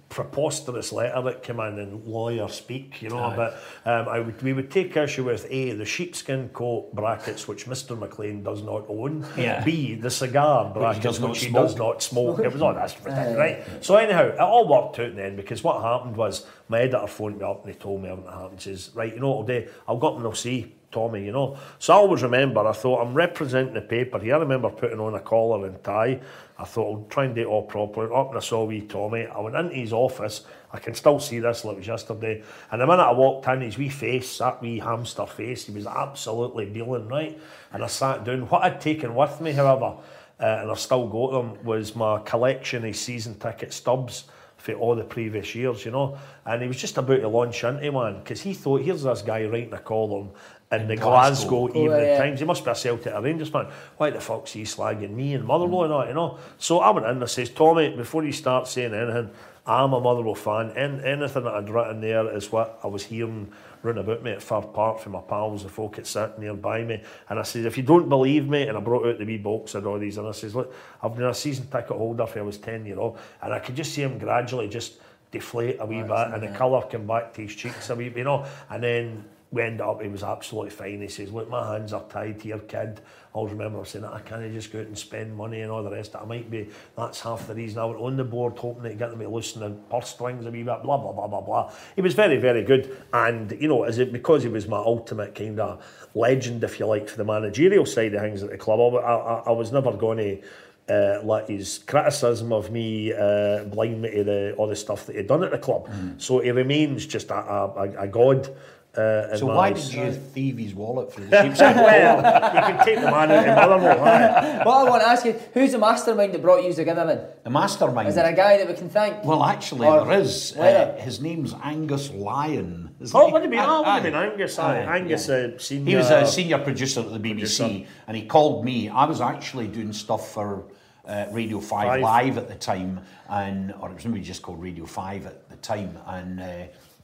preposterous letter that came in in lawyer speak, you know. But um, I would, we would take issue with A, the sheepskin coat brackets, which Mr. McLean does not own. Yeah. B, the cigar brackets, does which, not he does not smoke. it was all that's <laughs> ridiculous, right? So anyhow, it all worked out then because what happened was my editor phoned me up and he told me everything that happened. He says, right, you know what I'll do? I'll go up and I'll see Tommy, you know. So I always remember, I thought, I'm representing the paper here. I remember putting on a collar and tie. I thought, I'll try and do it all properly. Up and I saw wee Tommy. I went into his office. I can still see this like it was yesterday. And the minute I walked in, his wee face, that wee hamster face, he was absolutely dealing, right? And I sat down. What I'd taken with me, however, uh, and I've still got them, was my collection of season ticket stubs for all the previous years, you know. And he was just about to launch into one because he thought, here's this guy writing a column in the Glasgow, Glasgow. Evening yeah. Times. He must be a Celtic or Rangers fan. Why the fuck's he slagging me and Motherwell and that, you know? So I went in and I says, Tommy, before you start saying anything, I'm a Motherwell fan. And anything that I'd written there is what I was hearing run about me at Fir Park from my pals, the folk that sat nearby me. And I says, if you don't believe me, and I brought out the wee box and all these, and I says, look, I've been a season ticket holder for I was 10 year old, and I could just see him gradually just deflate a wee bit, and the colour come back to his cheeks a wee bit, you know. And then we ended up, he was absolutely fine. He says, Look, my hands are tied here, kid. I always remember saying, I can't just go out and spend money and all the rest. I might be, that's half the reason I went on the board, hoping to get them to loosen the purse strings a wee bit, blah, blah, blah, blah, blah. He was very, very good. And, you know, is it because he was my ultimate kind of legend, if you like, for the managerial side of things at the club? I, I, I was never going to. Uh, let his criticism of me uh, blind me to the, all the stuff that he'd done at the club. So he remains just a, a, a god. Uh, So why did you thieve his wallet for the <laughs> sheepskin? well, you can take the man out of Motherwell. <laughs> aye. What I want to ask you, who's the mastermind that brought you together then? the mastermind. Is there a guy that we can thank? Well, actually, Or there is. Uh, his name's Angus Lyon. Oh, he? would it be? Aye, Oh, would aye. it been Angus? Aye. Aye, Angus, yeah. uh, senior. He was a senior producer at the BBC, Producer. and he called me. I was actually doing stuff for uh, Radio Five, Five. Live at the time, and or it was maybe just called Radio Five at the time, and. Uh,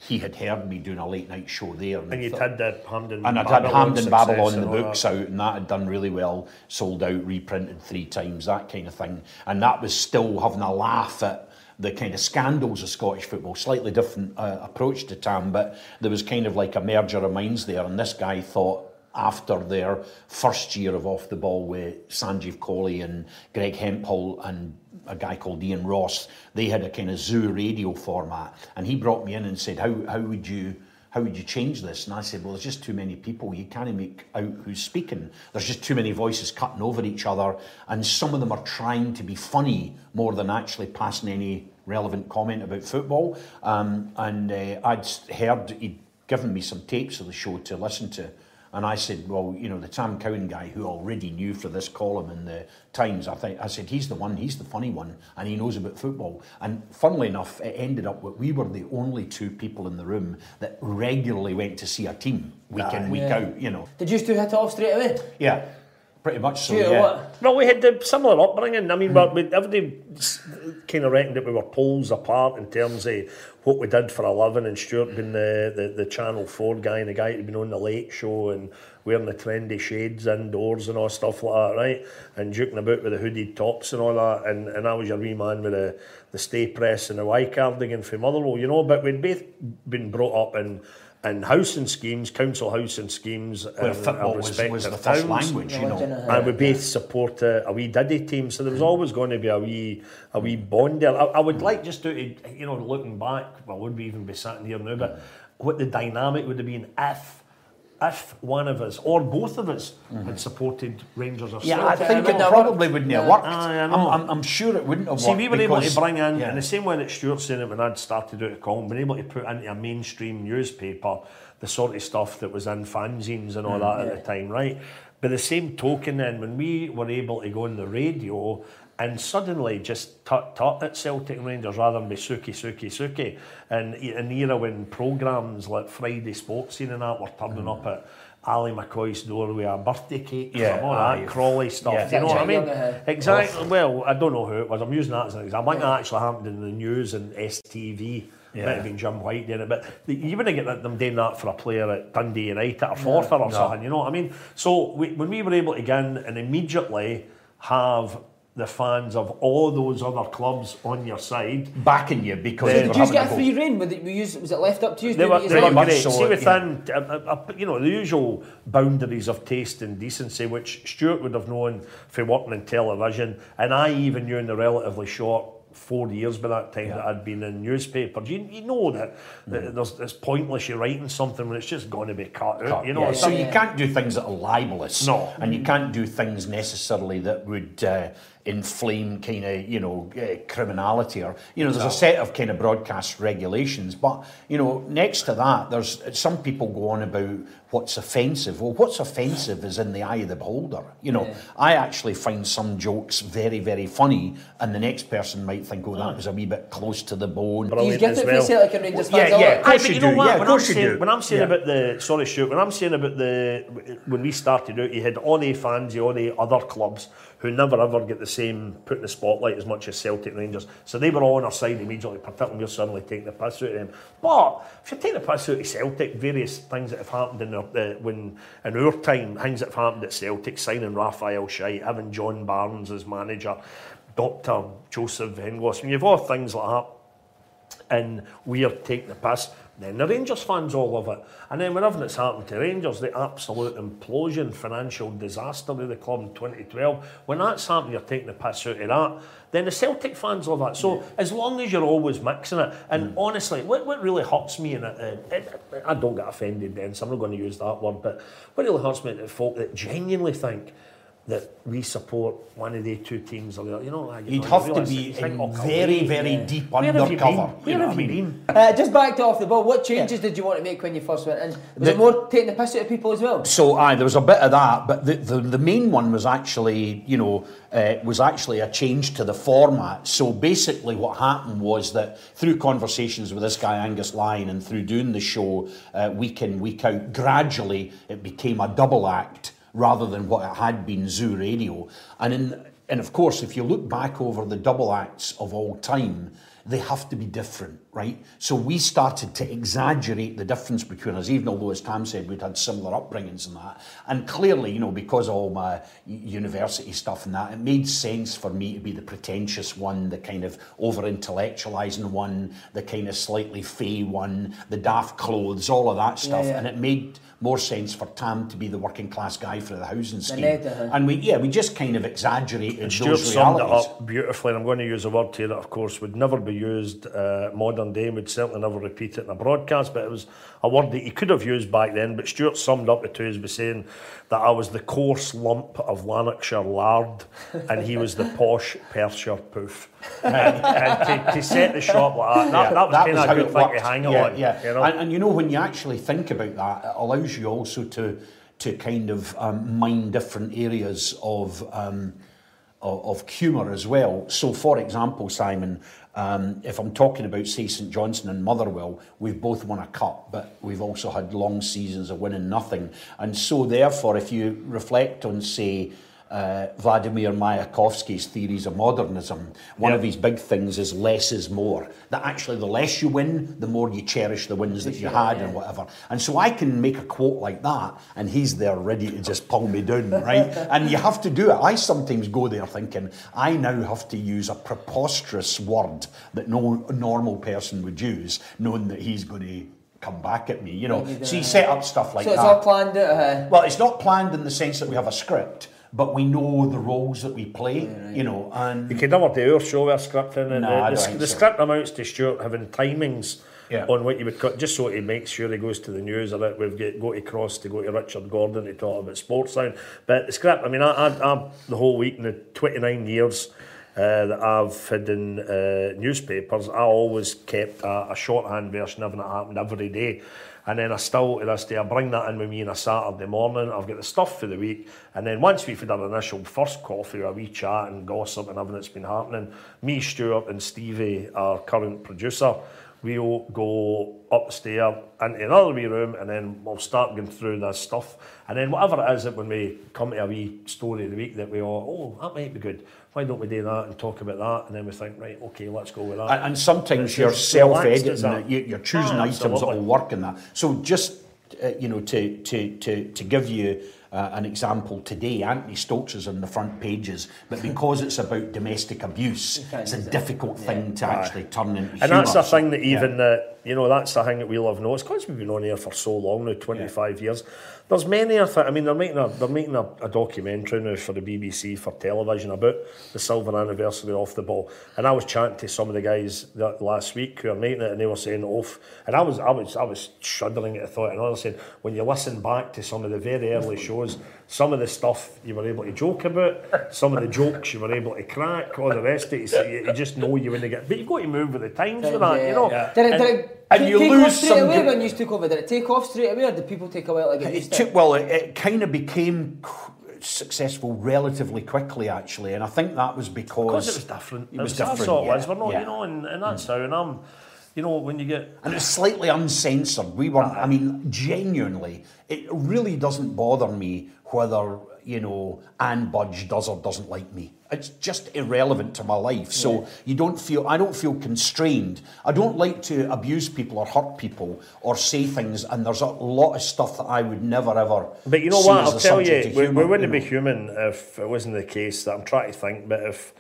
he had heard me doing a late night show there, And you'd thought- had the Hampden and I'd had Hampden Babylon, and the books that. out, and that had done really well, sold out, reprinted three times, that kind of thing. And that was still having a laugh at the kind of scandals of Scottish football, slightly different uh, approach to Tam, but there was kind of like a merger of minds there. And this guy thought, after their first year of off the ball with Sanjeev Kohli and Greg Hemphill and a guy called Ian Ross, they had a kind of zoo radio format. And he brought me in and said, How, how would you how would you change this? And I said, well, there's just too many people. You can't make out who's speaking. There's just too many voices cutting over each other, and some of them are trying to be funny more than actually passing any relevant comment about football. Um, and uh, I'd heard he'd given me some tapes of the show to listen to. And I said, well, you know, the Tam Cowan guy who already knew for this column in the Times, I think I said he's the one, he's the funny one, and he knows about football. And funnily enough, it ended up that we were the only two people in the room that regularly went to see a team week ah, in, week Yeah. out. You know, Did you two hit it off straight away? yeah, pretty much so. Yeah. Well, we had the similar upbringing. I mean, mm. we, everybody kind of reckoned that we were poles apart in terms of what we did for a living. And Stuart being the, the, the Channel 4 guy and the guy who'd been on the Late Show and wearing the trendy shades indoors and all stuff like that, right? And juking about with the hooded tops and all that. And, and I was your wee man with the, the stay press and the Y cardigan from Motherwell, you know. But we'd both been brought up in in housing schemes, council housing schemes, Where in football was, was the first towns. language, you know. And we both support a, a wee Diddy team, so there was always going to be a wee a wee bond there. I, I would mm. like just to, you know, looking back, well, would we even be sitting here now? But what the dynamic would have been if if one of us or both of us had supported Rangers or Yeah, I Celtic. think it wouldn't probably wouldn't have worked. Aye, I I'm. I'm, I'm sure it wouldn't have See, worked. See, we were able to bring in, yeah. in the same way that Stuart saying it when I'd started out at the column, been able to put into a mainstream newspaper the sort of stuff that was in fanzines and all Mm, that at the time, right? By the same token, then, when we were able to go on the radio and suddenly just tut tut at Celtic and Rangers rather than be suki suki suki, and an era when programmes like Friday Sports Scene and that were turning up at Ally McCoist's door with a birthday cake, Mm. Yeah, all aye. that Crawley stuff. Yeah. You know what I mean? Exactly. Well, I don't know who it was. I'm using that as an example. I think that actually happened in the news and STV. Yeah. Might have been Jim White doing it, but you wouldn't get them doing that for a player at Dundee United or Forfar or something. You know what I mean? So we, when we were able to get in and immediately have the fans of all those other clubs on your side, backing you because Did they Did you having get a free rein? Was it, was it left up to you? They Do were, what they were great. See, within, uh, uh, uh, you know, the usual boundaries of taste and decency, which Stuart would have known from working in television, and I even knew in the relatively short four years by that time that I'd been in newspapers. You, you know that, that there's, it's pointless you writing something when it's just going to be cut out. You know, Yeah, so some- you can't do things that are libelous. No. And you can't do things necessarily that would uh, inflame kind of, you know, uh, criminality or, you know, there's a set of kind of broadcast regulations. But, you know, next to that, there's some people go on about what's offensive. Well, what's offensive is in the eye of the beholder. You know, I actually find some jokes very, very funny, and the next person might think, oh, that was a wee bit close to the bone. but You Brilliant get as it well. for Celtic and Rangers Yeah, yeah, of course Aye, but you you know do. what? Yeah, of when, course I'm you saying, do. when I'm saying Yeah. about the sorry, shoot when I'm saying about the when we started out, you had all the fans, all the other clubs who never ever get the same put in the spotlight as much as Celtic Rangers. So they were all on our side immediately, particularly you're suddenly taking the piss out of them. But if you take the piss out of Celtic, various things that have happened in, our, uh, when, in our time, things that have happened at Celtic, signing Raphael Shite, having John Barnes as manager, Dr. Jozef Venglos, when you've all things like that, and we are taking the piss, then the Rangers fans all love it. And then whenever it's happened to Rangers, the absolute implosion, financial disaster of the club in 2012, when that's happened, you're taking the piss out of that, then the Celtic fans love that. So as long as you're always mixing it, and mm. honestly, what, what really hurts me, and it, it, it, I don't get offended then, so I'm not going to use that word, but what really hurts me the folk that genuinely think that we support one of the two teams or the other. You know, like, you You'd know, have to be you think, "Oh, very, very yeah. deep Where have you undercover. been? Where you know have what I you mean? been? Uh, just back to off the ball, what changes did you want to make when you first went in? Was The- it more taking the piss out of people as well? So, aye, there was a bit of that, but the, the, the main one was actually, you know, uh, was actually a change to the format. So basically, what happened was that through conversations with this guy Angus Lyon and through doing the show uh, week in week out, gradually it became a double act rather than what it had been Zoo Radio. And in and of course, if you look back over the double acts of all time, they have to be different, right? So we started to exaggerate the difference between us, even although, as Tam said, we'd had similar upbringings and that. And clearly, you know, because of all my university stuff and that, it made sense for me to be the pretentious one, the kind of over intellectualizing one, the kind of slightly fey one, the daft clothes, all of that stuff. yeah. And it made more sense for Tam to be the working class guy for the housing scheme. Ned. And we, yeah, we just kind of exaggerated and Stuart those summed it up beautifully, and I'm going to use a word here that, of course, would never be used uh, modern modern day and would certainly never repeat it in a broadcast, but it was a word that he could have used back then. But Stuart summed up it to us by saying that I was the coarse lump of Lanarkshire lard and he was the posh Perthshire poof. and, and to, to set the shop like that, that, that was kind of a how good thing worked. to hang yeah, on. Yeah, You know? and, and you know when you actually think about that, it allows you also to to kind of um, mine different areas of. Um, of, of humour as well. So, for example, Simon, um, if I'm talking about, say, St Johnstone and Motherwell, we've both won a cup, but we've also had long seasons of winning nothing. And so, therefore, if you reflect on, say, uh, Vladimir Mayakovsky's theories of modernism. One Yeah. of his big things is less is more. That actually, the less you win, the more you cherish the wins that you had and whatever. And so I can make a quote like that, and he's there ready to just pull me down, right? <laughs> and you have to do it. I sometimes go there thinking, I now have to use a preposterous word that no normal person would use, knowing that he's going to come back at me, you know. So you set up stuff like that. so it's that. all planned out. Uh, Well, it's not planned in the sense that we have a script, but we know the roles that we play, you know, You and could never do our show with a script in it. No, the, I the, don't think the so. script amounts to Stuart having timings Yeah. on what you would cut, just so he makes sure he goes to the news or that we've got, got to cross to go to Richard Gordon to talk about Sportsound. But the script, I mean, I, I, I'm the whole week in the 29 years uh, that I've had in uh, newspapers, I always kept a, a shorthand version of it happened every day. And then I still, to this day, I bring that in with me on a Saturday morning. I've got the stuff for the week. And then once we've had our initial first coffee, a wee chat and gossip and everything that's been happening, me, Stuart, and Stevie, our current producer, we'll go upstairs into another wee room and then we'll start going through this stuff. And then whatever it is that when we come to a wee story of the week that we all, oh, that might be good. Why don't we do that and talk about that? And then we think, right, okay, let's go with that. and, and sometimes It's you're as relaxed as self-editing it. You, you're choosing Ah, items that will work in that. So just uh, you know, to to to to give you. Uh, an example today, Anthony Stokes is on the front pages, but <laughs> because it's about domestic abuse, it's a difficult thing to actually turn into And that's humour. the thing that even that you know that's the thing that we'll have noticed because we've been on here for so long now, twenty five years. There's many a thing. I mean, they're making a they're making a, a documentary now for the BBC for television about the silver anniversary off the ball. And I was chatting to some of the guys that last week who are making it, and they were saying off. And I was I was I was shuddering at the thought. And I was saying when you listen back to some of the very early mm-hmm. shows, some of the stuff you were able to joke about, some of the jokes you were able to crack, all the rest of it, so you, you just know you when to get. But you've got to move with the times with that, you know. Did it, And- did it and take, you take lose off straight some away good- when you took over? Did it take off straight away or did people take a while to get It used to took, it? well, it, it kind of became qu- successful relatively quickly, actually, and I think that was because Because it was different. It was That's different. all it yeah, was. We're not, yeah. you know, and, and that's how. And I'm, you know, when you get And it's slightly uncensored. We weren't, I mean, genuinely, it really doesn't bother me whether, you know, Anne Budge does or doesn't like me. It's just irrelevant to my life. So you don't feel, I don't feel constrained. I don't like to abuse people or hurt people or say things, and there's a lot of stuff that I would never ever. But you know what? I'll tell you, we, we wouldn't you be human if it wasn't the case. That I'm trying to think, but if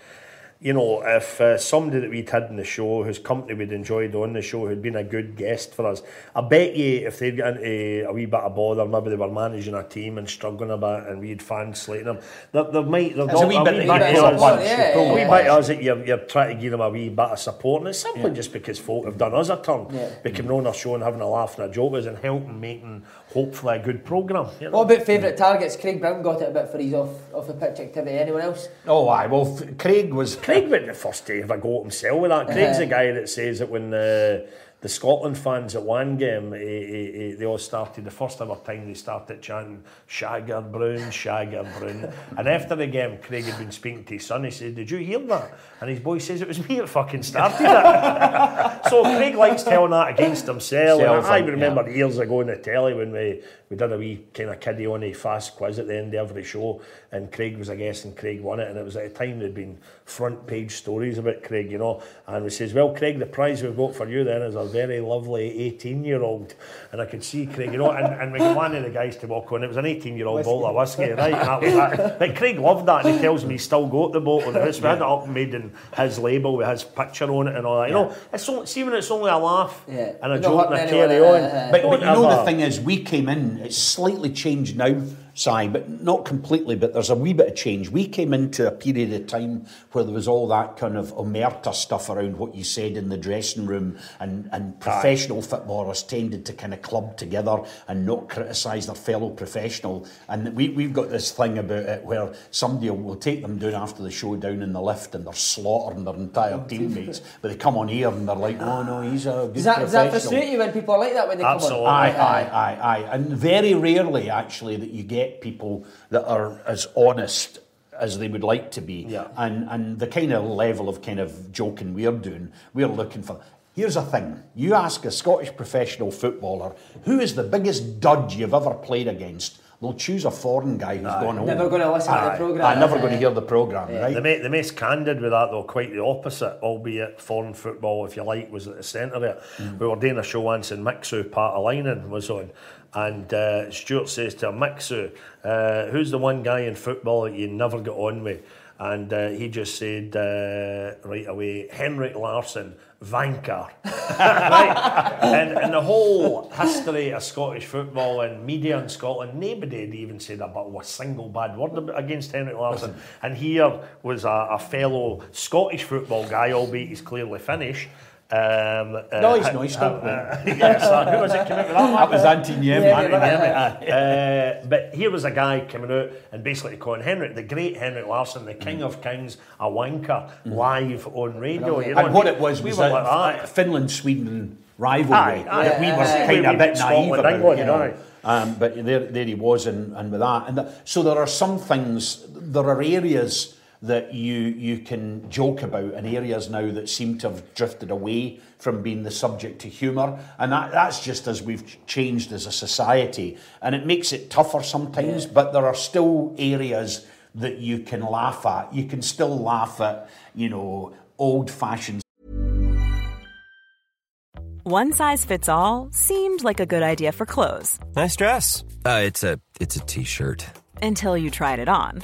you know, if uh, somebody that we'd had in the show, whose company we'd enjoyed on the show, who'd been a good guest for us, I bet you if they'd got into a wee bit of bother, maybe they were managing a team and struggling a bit, and we'd fan slating them, there, there might there's a wee bit wee that bit you of us- a punch, yeah, you pull a a wee bit of us that you're, you're trying to give them a wee bit of support, and it's simply just because folk have done us a turn, Yeah. by coming on our show and having a laugh and a joke and helping making hopefully a good programme. You know? What about favourite targets? Craig Brown got it a bit for his off, off the pitch activity. Anyone else? Oh, aye. Well, f- Craig was. Craig went the first day have a go at himself with that. Uh-huh. Craig's the guy that says that when the the Scotland fans at one game, he, he, he, they all started the first ever time they started chanting Shagger Brown, Shagger Brown. and after the game, Craig had been speaking to his son. He said, "Did you hear that?" And his boy says, "It was me that fucking started it." <laughs> so Craig likes telling that against himself. And I, I yeah. remember years ago in the telly when we we did a wee kind of kiddie on a fast quiz at the end of every show, and Craig was a guest and Craig won it, and it was at a time there'd been front page stories about Craig, you know, and we says, well, Craig, the prize we've got for you then is a very lovely 18 year old, and I could see Craig, you know, and, and we got one of the guys to walk on, it was an 18 year old bottle of whiskey, right, and that was that. But Craig loved that, and he tells me he still got the bottle, and it's, we had it up and made in his label with his picture on it and all that, you know, it's so, see when it's only a laugh Yeah. and a Not joke and a hurting carry anyone, on. uh, uh, But, but you know the thing is, we came in. It's slightly changed now Si, but not completely, but there's a wee bit of change. We came into a period of time where there was all that kind of omerta stuff around what you said in the dressing room, and, and professional footballers tended to kind of club together and not criticise their fellow professional. And we, we've got this thing about it where somebody will take them down after the show down in the lift and they're slaughtering their entire oh, teammates, but they come on here and they're like, oh no, he's a good Does that, does that frustrate you when people are like that when they Absolutely. come on? Aye, aye, aye, aye. And very rarely, actually, that you get people that are as honest as they would like to be. Yeah. And and the kind of level of kind of joking we're doing, we're looking for. Here's a thing: you ask a Scottish professional footballer who is the biggest dud you've ever played against. They'll choose a foreign guy who's gone home. Never going to listen to the programme. I'm never going to hear the programme, right? The, ma- the most candid with that, though, quite the opposite, albeit foreign football, if you like, was at the centre of it. We were doing a show once and Mixu Paatelainen was on. And uh, Stuart says to him, Mixu, uh, who's the one guy in football that you never get on with? And uh, he just said uh, right away, Henrik Larsson, Vanker. <laughs> right? And, and the whole history of Scottish football and media in Scotland, nobody had even said about a single bad word against Henrik Larsson. And here was a, a fellow Scottish football guy, albeit he's clearly Finnish. Um, uh, No, he's not, he's uh, <laughs> yes, who was it came out with that? that was Antti Niemi. Yeah, Anthony yeah, Niemi. Uh, but here was a guy coming out and basically calling Henrik, the great Henrik Larsson, the king of kings, a wanker, live on radio. You know, And what it was we was were like that. Finland Sweden rivalry Aye, aye. that we Yeah, were yeah, kind of a We bit naive about. England, you know. aye. Um, but there, there he was, and, and with that, and that, so there are some things. There are areas that you you can joke about, in areas now that seem to have drifted away from being the subject to humour, and that, that's just as we've changed as a society, and it makes it tougher sometimes. But there are still areas that you can laugh at. You can still laugh at, you know, old-fashioned One size fits all seemed like a good idea for clothes Nice dress. Uh, it's a it's a t-shirt. until you tried it on.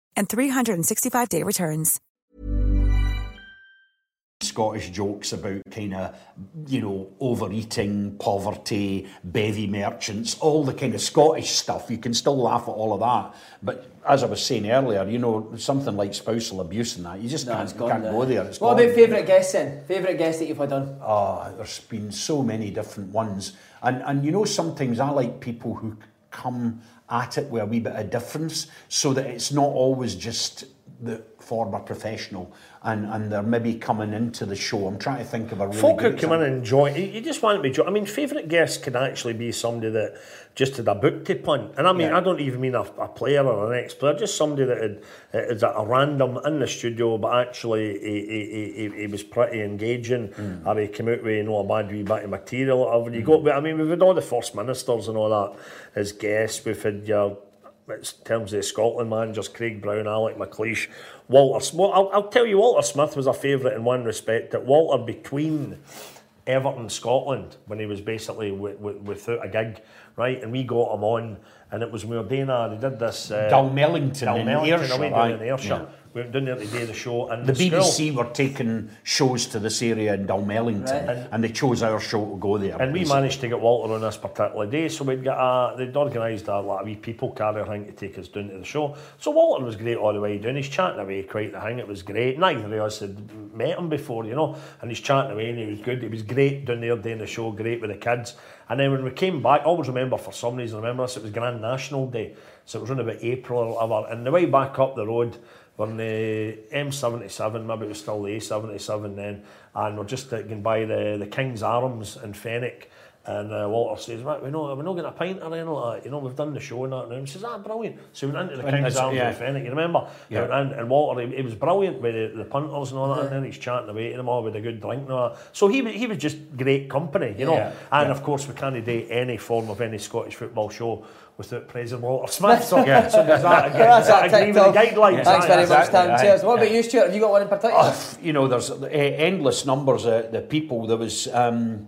and 365-day returns. Scottish jokes about kind of, you know, overeating, poverty, bevy merchants, all the kind of Scottish stuff. You can still laugh at all of that. But as I was saying earlier, you know, something like spousal abuse and that, you just No, can't, it's gone can't there. go there. It's What gone. about favourite guests then? Favourite guests that you've had on? Ah, there's been so many different ones. And, and you know, sometimes I like people who come at it with a wee bit of difference so that it's not always just the former professional and, and they're maybe coming into the show. I'm trying to think of a really Folk good come in and join, you just want to be joined. I mean, favourite guest can actually be somebody that just had a book to punt. And I mean, Yeah. I don't even mean a, a player or an ex-player, just somebody that had, is a random in the studio, but actually he, he, he, he- was pretty engaging, Mm. or he came out with, you know, a bad wee bit of material or whatever. You got, I mean, we've had all the First Ministers and all that as guests. We've had your in terms of the Scotland managers, Craig Brown, Alex McLeish, Walter Smith. I'll, I'll tell you, Walter Smith was a favourite in one respect. That Walter, between Everton, Scotland, when he was basically w- w- without a gig, right, and we got him on, and it was Murdena. They did this. Uh, Dalmellington in Dalmellington, Ayrshire, away down aye. in Ayrshire. We went down there to do the show and The school. BBC were taking shows to this area in Dalmellington, Right. and they chose our show to go there. And we managed to get Walter on this particular day, so we'd get a, they'd organised a like, a wee people carrier thing to take us down to the show. So Walter was great all the way down. He's chatting away quite the thing. It was great. Neither of us had met him before, you know. And he's chatting away, and he was good. He was great down there doing the show, great with the kids. And then when we came back, I always remember for some reason, I remember this. It was Grand National Day, so it was around about April or whatever. And the way back up the road. We're in the M77, maybe it was still the A77 then, and we're just going by the, the King's Arms in Fenwick. And uh, Walter says, right, we know we're not getting a pint or anything like that. You know, we've done the show and that. And he says, ah, brilliant. So we went into the And King's Arms yeah. in Fenwick, you remember? Yeah. And, and Walter, he, he was brilliant with the, the punters and all that. And then he's chatting away to them all with a good drink and all that. So he, he was just great company, you know. Yeah. And Yeah. of course, we can't do any form of any Scottish football show without praising Walter Smith. So, Yeah. so does that, agree, That's does that that agree with the TikTok. guidelines? Thanks very much, exactly, Tim. aye. Cheers. What about you, Stuart? Have you got one in particular? Oh, you know, there's uh, endless numbers of the people. There was, um,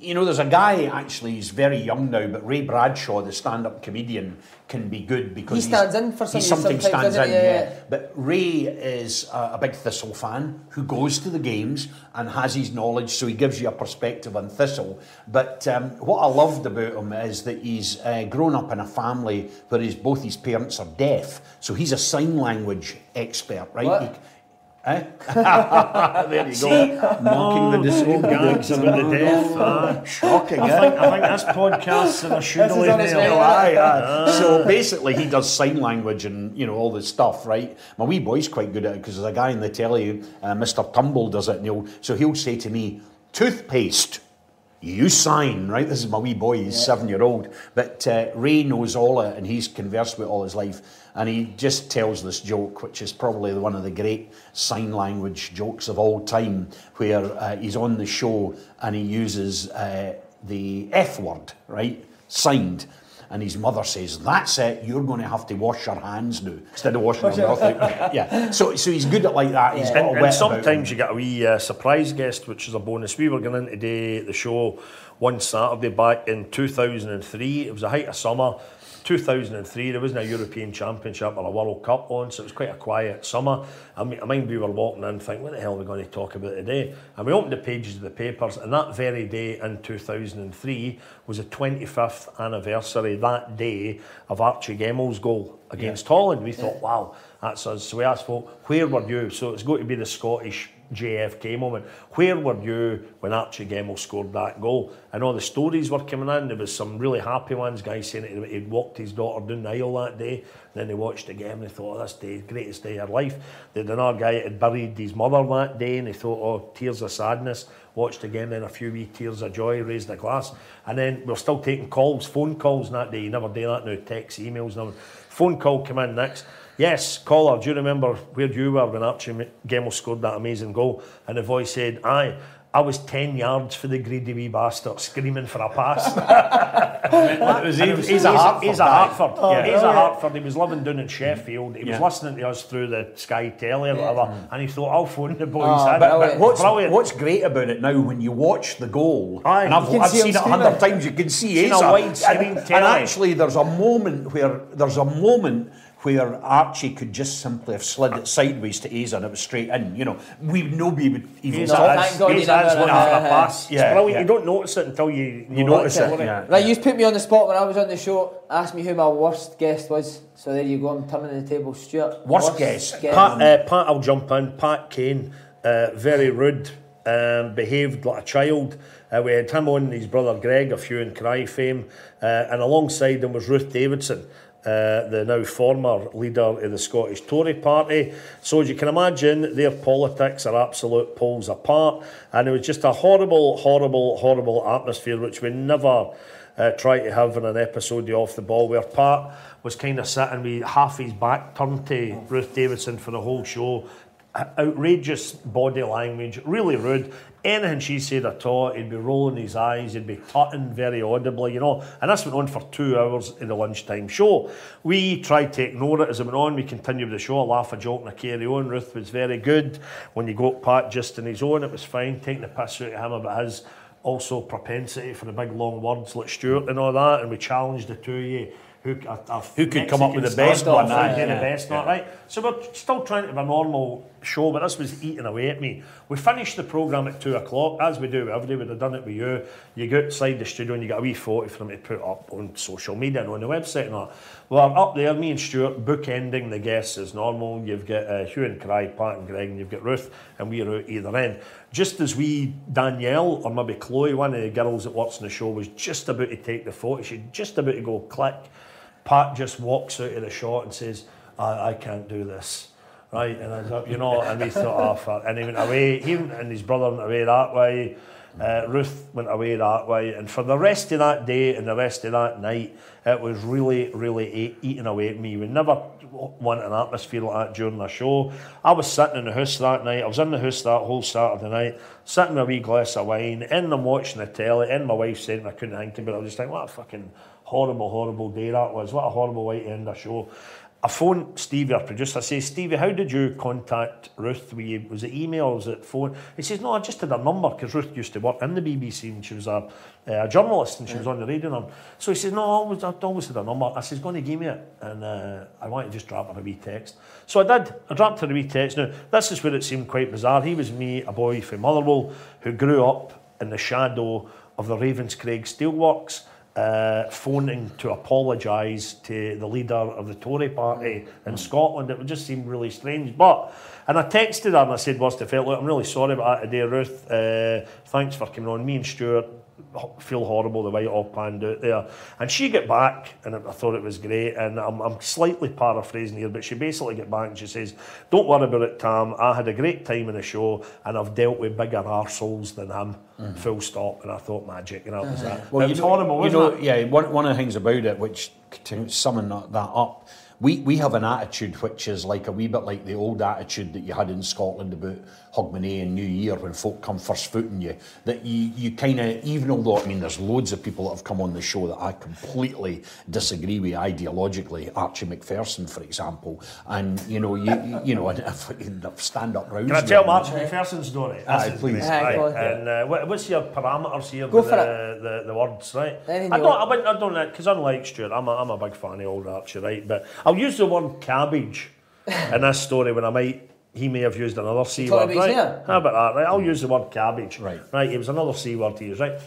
you know, there's a guy actually. He's very young now, but Ray Bradshaw, the stand-up comedian, can be good because He stands in for something. he some- sometimes sometimes, stands in. Yeah, Yeah, yeah. but Ray is a, a big Thistle fan who goes to the games and has his knowledge, so he gives you a perspective on Thistle. But um, what I loved about him is that he's uh, grown up in a family where his, both his parents are deaf, so he's a sign language expert, right? He- Eh? <laughs> there you go. Mocking the disabled. gags about the deaf. aye. Shocking, I eh? think, I think this podcast's in a shoe This is on its way nail. Aye, aye. So basically, he does sign language and you know all this stuff, right? My wee boy's quite good at it because there's a guy in the telly, uh, Mr. Tumble, does it. And he'll, so he'll say to me, "Toothpaste." You sign, right? This is my wee boy, he's seven year old. But uh, Ray knows all it and he's conversed with all his life. And he just tells this joke, which is probably one of the great sign language jokes of all time, where uh, he's on the show and he uses uh, the F word, right? Signed. And his mother says, That's it, you're going to have to wash your hands now instead of washing <laughs> your mouth out. Yeah. So, so he's good at like that. He's got And, a and wit about him. sometimes you get a wee uh, surprise guest, which is a bonus. We were going in today the show one Saturday back in 2003. It was the height of summer. 2003, there wasn't a European Championship or a World Cup on, so it was quite a quiet summer. I mean, I mind we were walking in thinking, what the hell are we going to talk about today? And we opened the pages of the papers, and that very day in 2003 was the 25th anniversary that day of Archie Gemmill's goal against Holland. We thought, wow, that's us. So we asked folk, where were you? So it's going to be the Scottish JFK moment. Where were you when Archie Gemmill scored that goal? And all the stories were coming in. There was some really happy ones, guys saying he'd walked his daughter down the aisle that day. Then they watched the game and they thought, oh, this day, greatest day of her life. Had another guy that had buried his mother that day and they thought, oh, tears of sadness. Watched the then a few wee tears of joy, raised a glass. And then we're still taking calls, phone calls that day. You never do that now, text, emails, nothing. Phone call come in next. Yes, caller, do you remember where you were when Archie Gemmill scored that amazing goal? And the voice said, aye, I was 10 yards for the greedy wee bastard, screaming for a pass. <laughs> It was- it was- he's a Hartford He's a. Hartford. Oh, yeah, he's a Hartford. He was living down in Sheffield. He was listening to us through the Sky Telly or whatever, mm. and he thought, I'll phone the boys. Oh, in. brilliant. What's, Brilliant. what's great about it now when you watch the goal, Aye. and I've, I've see seen it a hundred times, you can see Seen a wide and, screen and telly. actually, there's a moment where there's a moment where Archie could just simply have slid it sideways to Asa and it was straight in. You know, we nobody would even He's No, a- thank he's God you never- looking for a pass. yeah, brilliant. yeah. You don't notice it until you You know notice it. it, yeah. Right, you put me on the spot when I was on the show. Asked me who my worst guest was. So there you go. I'm turning the table. Stuart. Worst guest? Pat, uh, Pat, I'll jump in. Pat Kane, uh, very rude, um, behaved like a child. Uh, we had him on, his brother Greg, a Hue and Cry fame, uh, and alongside him was Ruth Davidson. Uh, the now former leader of the Scottish Tory party. So as you can imagine, their politics are absolute poles apart, and it was just a horrible, horrible, horrible atmosphere which we never uh, try to have in an episode of Off the Ball where Pat was kind of sitting with half his back turned to Ruth Davidson for the whole show. Outrageous body language, really rude. Anything she said at all, he'd be rolling his eyes, he'd be tutting very audibly, you know. And this went on for two hours in the lunchtime show. We tried to ignore it as it went on. We continued the show, a laugh, a joke, and a carry on. Ruth was very good. When you got Pat just in his own, it was fine. Taking the piss out of him about his also propensity for the big long words like Stuart and all that, and we challenged the two of you who, a, a Who could come up with the best one, aye, did the yeah, best, not right? So we're still trying to have a normal show, but this was eating away at me. We finished the programme at two o'clock, as we do every day. We'd have done it with you. You go outside the studio and you get a wee photo for them to put up on social media and on the website and all. Well, I'm up there, me and Stuart bookending the guests as normal. You've got uh, Hue and Cry, Pat and Greg, and you've got Ruth, and we're out either end. Just as we, Danielle, or maybe Chloe, one of the girls that works in the show, was just about to take the photo, she's just about to go click. Pat just walks out of the shot and says, I, I can't do this. Right, and I thought, you know, and we thought, oh, fuck. And he went away, he and his brother went away that way. Uh, Ruth went away that way, and for the rest of that day and the rest of that night, it was really, really eating away at me. We never want an atmosphere like that during the show. I was sitting in the house that night. I was in the house that whole Saturday night, sitting with a wee glass of wine, and I'm watching the telly, and my wife said I couldn't think about it. I was just like, what a fucking horrible, horrible day that was. What a horrible way to end a show. I phone Stevie, our producer. I say, Stevie, how did you contact Ruth? Were you, was it email? Was it phone? He says, no, I just had a number because Ruth used to work in the BBC and she was a, a journalist and she was on the radio. And so he says, no, I always, I always had a number. I says, go and give me it. And uh, I want to just drop her a wee text. So I did. I dropped her a wee text. Now, this is where it seemed quite bizarre. He was me, a boy from Motherwell, who grew up in the shadow of the Ravenscraig Steelworks uh, phoning to apologise to the leader of the Tory party in Scotland. It would just seem really strange. But, and I texted her and I said, what's the felt? Look, I'm really sorry about that today, Ruth. Uh, thanks for coming on. Me and Stuart feel horrible the way it all panned out there. And she got back, and I thought it was great. And I'm, I'm slightly paraphrasing here, but she basically got back and she says, Don't worry about it, Tam. I had a great time in the show, and I've dealt with bigger arseholes than him. Mm-hmm. Full stop. And I thought magic, and that was mm-hmm. that. Well, it you was know, horrible, you know, it? yeah. One, one of the things about it, which to summon that, that up, we, we have an attitude which is like a wee bit like the old attitude that you had in Scotland about Hogmanay and New Year when folk come first footing you. That you, you kind of, even although I mean, there's loads of people that have come on the show that I completely disagree with ideologically. Archie Macpherson, for example, and you know, you you, you know, <laughs> a stand up round. Can I tell Martin Macpherson's story? Aye, This is please. great, Aye, right. And uh, what, what's your parameters here Go with for the, the, the words, right? Anything I don't, want. I, wouldn't- I don't, because unlike Stuart, I'm a, I'm a big fan of old Archie, right? But I'll use the word cabbage in this story when I might, he may have used another C word, right? hair? How about that, right? I'll use the word cabbage. Right. Right, it was another C word to use, right?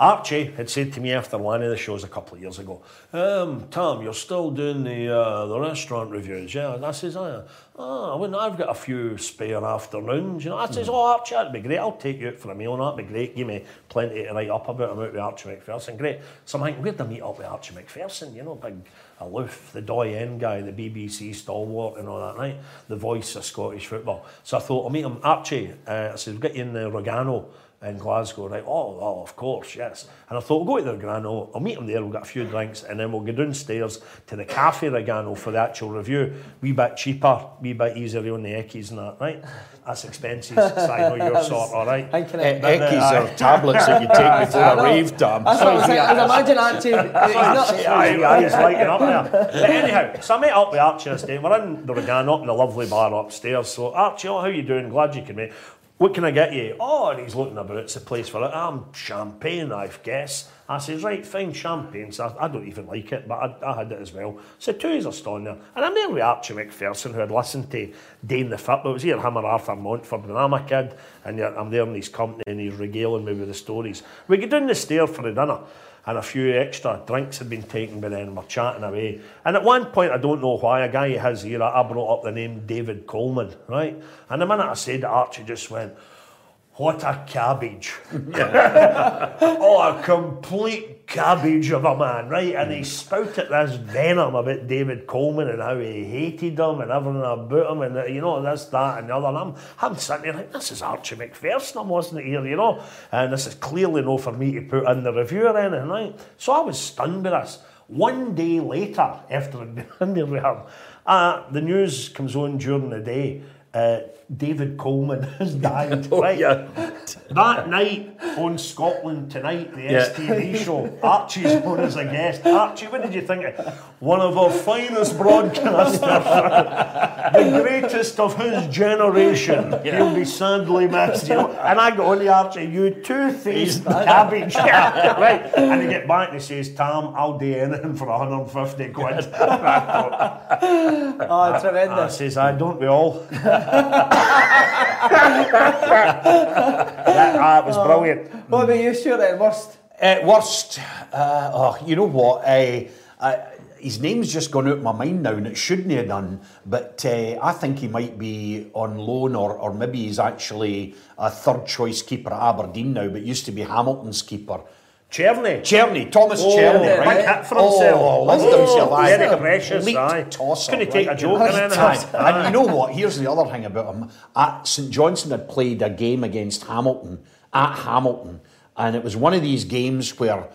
Archie had said to me after one of the shows a couple of years ago, um, Tom, you're still doing the uh, the restaurant reviews, yeah? And I says, oh, oh, I wouldn't, I've got a few spare afternoons, you know. I says, oh, Archie, that'd be great. I'll take you out for a meal, and that'd be great. Give me plenty to write up about. I'm out with Archie Macpherson. Great. So I'm thinking, where'd I meet up with Archie Macpherson? You know, big aloof, the doyen guy, the BBC stalwart and all that, right? The voice of Scottish football. So I thought, I'll meet him. Archie, uh, I said, we'll get you in the Rogano in Glasgow, right? Oh, oh, of course, yes. And I thought, we'll go to the Rogano, I'll meet him there, we'll get a few drinks, and then we'll go downstairs to the Cafe Rogano for the actual review. Wee bit cheaper, wee bit easier on the eckies and that, right? That's expenses, so I know your <laughs> sort, all right? Eh, it. Uh, Eckies are <laughs> tablets that you take before a rave, Tom. That's what I was. I imagine <laughs> not, Aye, aye, he's lighting up there. But anyhow, so I met up with Archie this day. We're in the Rogano up in the lovely bar upstairs. So, Archie, oh, how you doing? Glad you can make. What can I get you? Oh, and he's looking about. It's a place for it. I'm champagne, I guess. I says, right, fine, champagne. So I, I don't even like it, but I, I had it as well. So two is a stone there. And I'm there with Archie Macpherson, who had listened to Dane the Fit. It was here, him Arthur Montford when I'm a kid. And I'm there in his company and he's regaling me with the stories. We get down the stair for the dinner and a few extra drinks had been taken by then. We're chatting away. And at one point, I don't know why, a guy has here, I brought up the name David Coleman, right? And the minute I said it, Archie just went, what a cabbage. <laughs> <laughs> oh, a complete cabbage of a man, right? And he spouted this venom about David Coleman and how he hated him and everything about him and, you know, this, that, and the other. And I'm, I'm sitting there like, this is Archie Macpherson, wasn't here, you know? And this is clearly no for me to put in the review or anything, right? So I was stunned by this. One day later, after I'd been in there with him, uh, the news comes on during the day. Uh, David Coleman <laughs> has died. <laughs> right? yeah. That night on Scotland Tonight, the Yeah. STV show, Archie's on as a guest. Archie, what did you think? One of our finest broadcasters, <laughs> the greatest of his generation. He'll be sadly missed. And I go on to Archie, you two-faced cabbage. right. And he get back and he says, Tam, I'll do anything for 150 quid. Oh, I tremendous. says, I don't we all? That, was brilliant. What about you, Stuart, then? Worst? Uh, worst, uh, oh, you know what? Uh, uh, his name's just gone out of my mind now, and it shouldn't have done. But uh, I think he might be on loan, or, or maybe he's actually a third choice keeper at Aberdeen now, but used to be Hamilton's keeper. Cerny. Cerny, Thomas Oh, Cerny, big right? hit for himself. Oh, loved Oh, himself. aye. very precious, Elite aye. tosser, Couldn't take a joke or <laughs> anything. And you know what? Here's the other thing about him. At St Johnstone had played a game against Hamilton at Hamilton, and it was one of these games where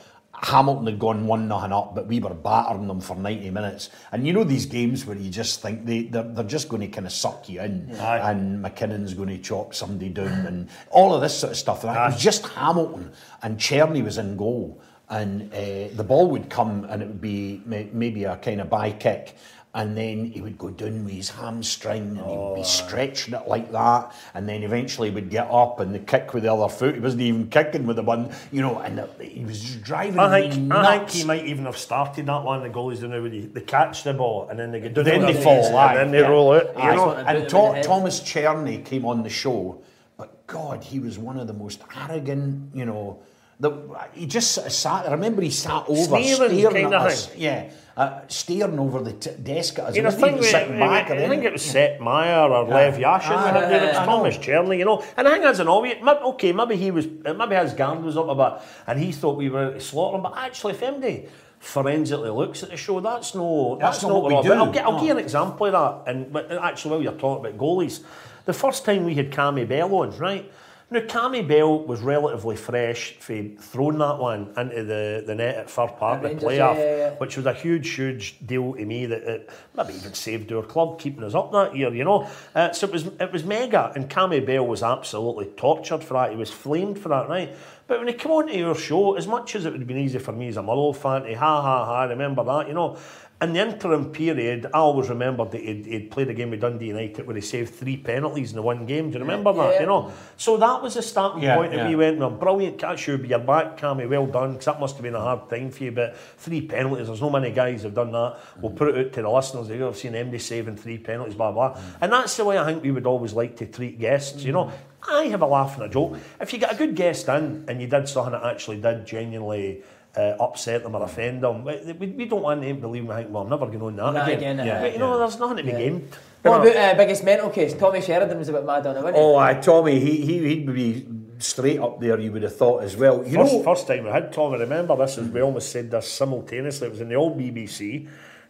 Hamilton had gone one nothing up, but we were battering them for 90 minutes. And you know these games where you just think they, they're, they're just going to kind of suck you in, Aye. and McKinnon's going to chop somebody down, and all of this sort of stuff. And it was just Hamilton, and Cerny was in goal. And uh, the ball would come, and it would be may- maybe a kind of by kick, and then he would go down with his hamstring, and he would be oh. stretching it like that, and then eventually he would get up and the kick with the other foot. He wasn't even kicking with the one, you know, and the, he was driving I me think, I think he might even have started that one. The goalies do now, where they, they catch the ball and then they get down then on they their fall, knees aye, and then they yeah. roll out. You know, and him the. Thomas Cerny came on the show, but God, he was one of the most arrogant, you know. The, he just sort of sat. I remember he sat over, Sneering staring at us. thing. Yeah, uh, staring over the desk at us. You know, I think, we, sitting back. or I think it was Sepp Maier or Lev Yashin. Aye, when it. Was I. Thomas Cerny, you know. And I think as an maybe, okay, maybe he was, maybe his guard was up a bit, and he thought we were slaughtering. But actually, if MD forensically looks at the show, that's no, that's, That's not not what what we do. I'll, get, I'll No. give you an example of that. And but actually, while you're talking about goalies, the first time we had Cammy Bell on, right? Now, Cammy Bell was relatively fresh for throwing that one into the, the net at Fir Park, the playoff, yeah, yeah, which was a huge, huge deal to me that it maybe even saved our club, keeping us up that year, you know. Uh, so it was it was mega, and Cammy Bell was absolutely tortured for that. He was flamed for that, right? But when he came on to your show, as much as it would have been easy for me as a Motherwell fan to ha ha ha, remember that, you know. In the interim period, I always remembered that he'd, he'd played a game with Dundee United where he saved three penalties in the one game. Do you remember Yeah, that? yeah. You know, so that was the starting Yeah, point that yeah. we went, well, brilliant catch you, but you're back, Cammy, well done, because that must have been a hard time for you, but three penalties, there's no many guys who've done that. We'll put it out to the listeners, they've seen MD saving three penalties, blah, blah. And that's the way I think we would always like to treat guests, you know. I have a laugh and a joke. If you get a good guest in and you did something that actually did genuinely uh, upset them or offend them, we, we, we don't want them to leave and think, well, I'm never going on that Not again. again, yeah. But, you know, there's nothing to be gained. What about uh, biggest mental case? Tommy Sheridan was a bit mad on it, wasn't he? Oh, aye, Tommy, he, he, he'd be straight up there, you would have thought as well. You First, know, first time we had Tommy, remember this is we almost said this simultaneously. It was in the old BBC.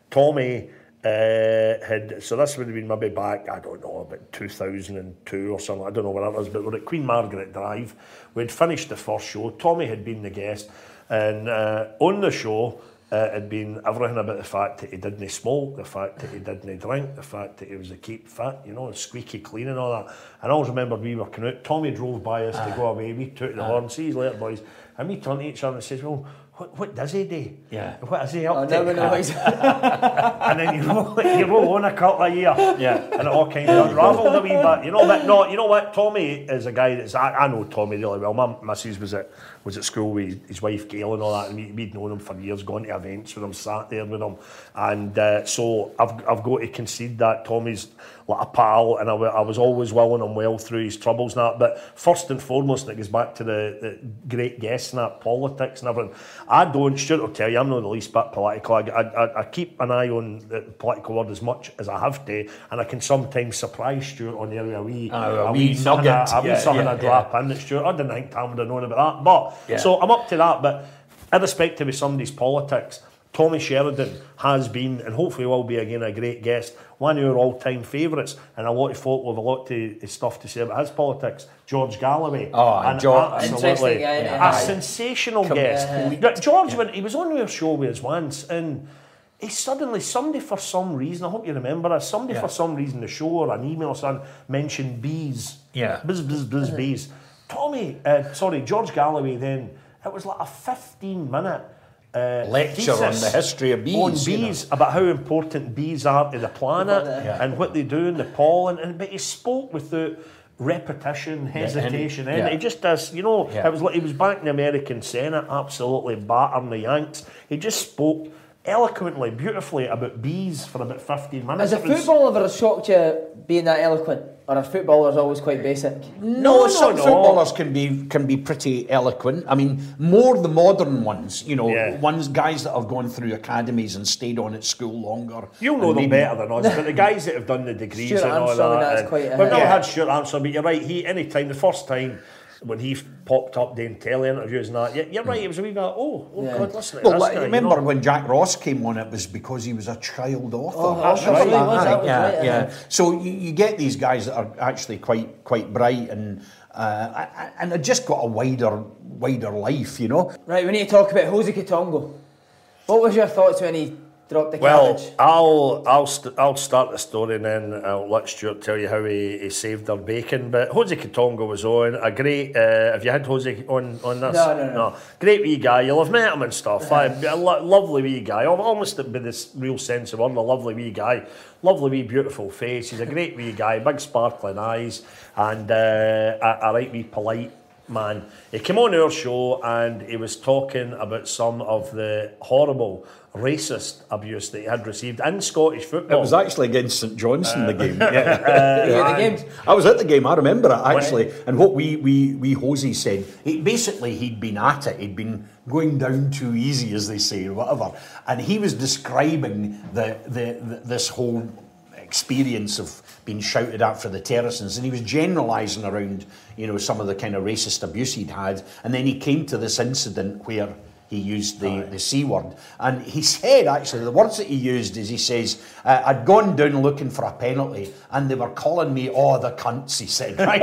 Tommy uh, had so this would have been maybe back I don't know about 2002 or something. I don't know when it was, but we're at Queen Margaret Drive. We'd finished the first show. Tommy had been the guest, and uh, on the show. Uh, had been everything about the fact that he didn't smoke, the fact that he didn't drink, the fact that he was a keep fit, you know, squeaky clean and all that. And I always remember we were coming out, Tommy drove by us to go away, we took the horn, see you later boys, and we turned to each other and says, well, what, what does he do? Yeah. What is he up Oh, to? now we know <laughs> and then you roll, <laughs> you roll on a couple of years, Yeah. and it all kind of unravelled a wee bit. You know, but no, you know what? Tommy is a guy that's I, I know Tommy really well. My missus was at was at school with his wife Gail and all that, and we, we'd known him for years, gone to events with him, sat there with him, and uh, so I've I've got to concede that Tommy's like a pal, and I, I was always willing him well through his troubles and that. But first and foremost, and it goes back to the, the great guests and that politics and everything. I don't. Stuart will tell you, I'm not the least bit political. I, I, I keep an eye on the political world as much as I have to, and I can sometimes surprise Stuart on the area. a wee, a wee something nugget. A wee Yeah, something yeah, I drop in that Stuart. I didn't think Tam would have known about that, but Yeah. so I'm up to that. But irrespective of somebody's politics. Tommy Sheridan has been, and hopefully will be again, a great guest. One of our all-time favourites, and a lot of folk will have a lot of stuff to say about his politics. George Galloway. Oh, An George- absolutely Interesting guy, a yeah. sensational Come- guest. Yeah. But George, when he was on our show with us once, and he suddenly, somebody for some reason, I hope you remember this, somebody Yeah. for some reason, the show or an email or something mentioned bees. Yeah. Buzz, buzz, buzz, mm. bees. Tommy, uh, sorry, George Galloway. Then it was like a fifteen-minute. Uh, Lecture on the history of bees, On you know. about how important bees are to the planet Yeah. and what they do in the pollen. And but he spoke without repetition, hesitation, and- and yeah. he just does. You know, Yeah. it was like he was back in the American Senate, absolutely battering the Yanks. He just spoke eloquently, beautifully about bees for about fifteen minutes. Has a It was- football ever shocked you being that eloquent? Or are footballers always quite basic? No, no, some no. footballers can be can be pretty eloquent. I mean, more the modern ones, you know, Yeah. ones guys that have gone through academies and stayed on at school longer. You'll know them maybe- better than us, but the guys that have done the <laughs> degrees Stuart and all Armstrong, that. that's and- quite a- We've never Yeah. had Stuart Armstrong, but you're right. He any time the first time when he popped up doing telly interviews and that, yeah, you're right. It was a wee bit. Oh, oh Yeah. God, listen to Well, this like, guy, you remember know. when Jack Ross came on? It was because he was a child author. Oh, that's right, he was, that yeah, right, yeah. yeah. So you, you get these guys that are actually quite quite bright and uh, and they've just got a wider wider life, you know. Right, we need to talk about Jose Quitongo. What was your thoughts when he dropped the Well, cabbage? I'll I'll st- I'll start the story and then I'll let Stuart tell you how he, he saved our bacon. But Jose Quitongo was on a great. Uh, have you had Jose on on this? No, no, no. no. Great wee guy. You'll have met him and stuff. I, <laughs> a lo- lovely wee guy. Almost with this real sense of honour. Lovely wee guy. Lovely wee beautiful face. He's a great wee guy. Big sparkling eyes and uh, a, a right wee polite man. He came on our show and he was talking about some of the horrible racist abuse that he had received in Scottish football. It was actually against St Johnstone the uh, game. <laughs> Yeah. You at the game? I was at the game. I remember it actually. And what we we we Jose said, basically he'd been at it. He'd been going down too easy, as they say, or whatever. And he was describing the, the, the this whole experience of being shouted at for the terracins, and he was generalising around, you know, some of the kind of racist abuse he'd had. And then he came to this incident where he used the, the C word. And he said, actually, the words that he used is he says, uh, I'd gone down looking for a penalty and they were calling me, oh, the cunts, he said, <laughs> right?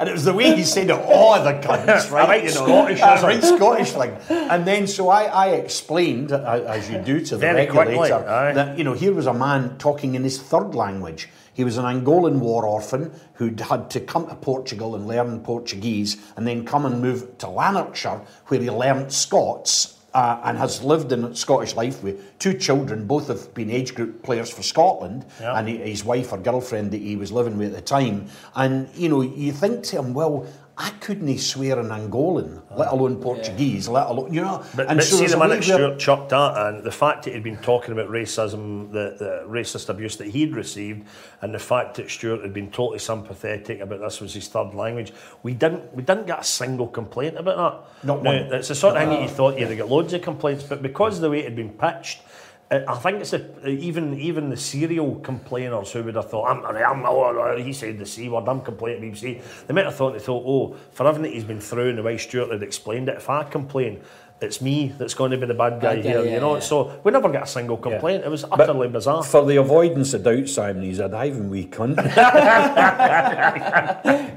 and it was the way he said it, oh, the <laughs> cunts, right? right you know, Scottish, <laughs> That's right? Scottish thing. And then so I, I explained, as you do to the Very regulator, aye. that, you know, here was a man talking in his third language. He was an Angolan war orphan who'd had to come to Portugal and learn Portuguese and then come and move to Lanarkshire where he learnt Scots uh, and has lived in Scottish life with two children. Both have been age group players for Scotland Yeah. and he, his wife or girlfriend that he was living with at the time. And, you know, you think to him, well, I couldn't swear in Angolan, let alone Portuguese, let alone, you know. But, and but so see the minute Stuart chucked that and the fact that he'd been talking about racism, the, the racist abuse that he'd received, and the fact that Stuart had been totally sympathetic about this was his third language, we didn't we didn't get a single complaint about that. Not now, one. It's the sort of thing that you thought you'd get loads of complaints, but because of the way it had been pitched. I think it's a, even even the serial complainers who would have thought I'm, I'm oh, he said the c word I'm complaining BBC they might have thought they thought oh for everything he's been through and the way Stuart had explained it if I complain it's me that's going to be the bad guy Bad here yeah, you know yeah. so we never get a single complaint it was But utterly bizarre For the avoidance of doubt, Simon, he's a diving wee cunt. <laughs>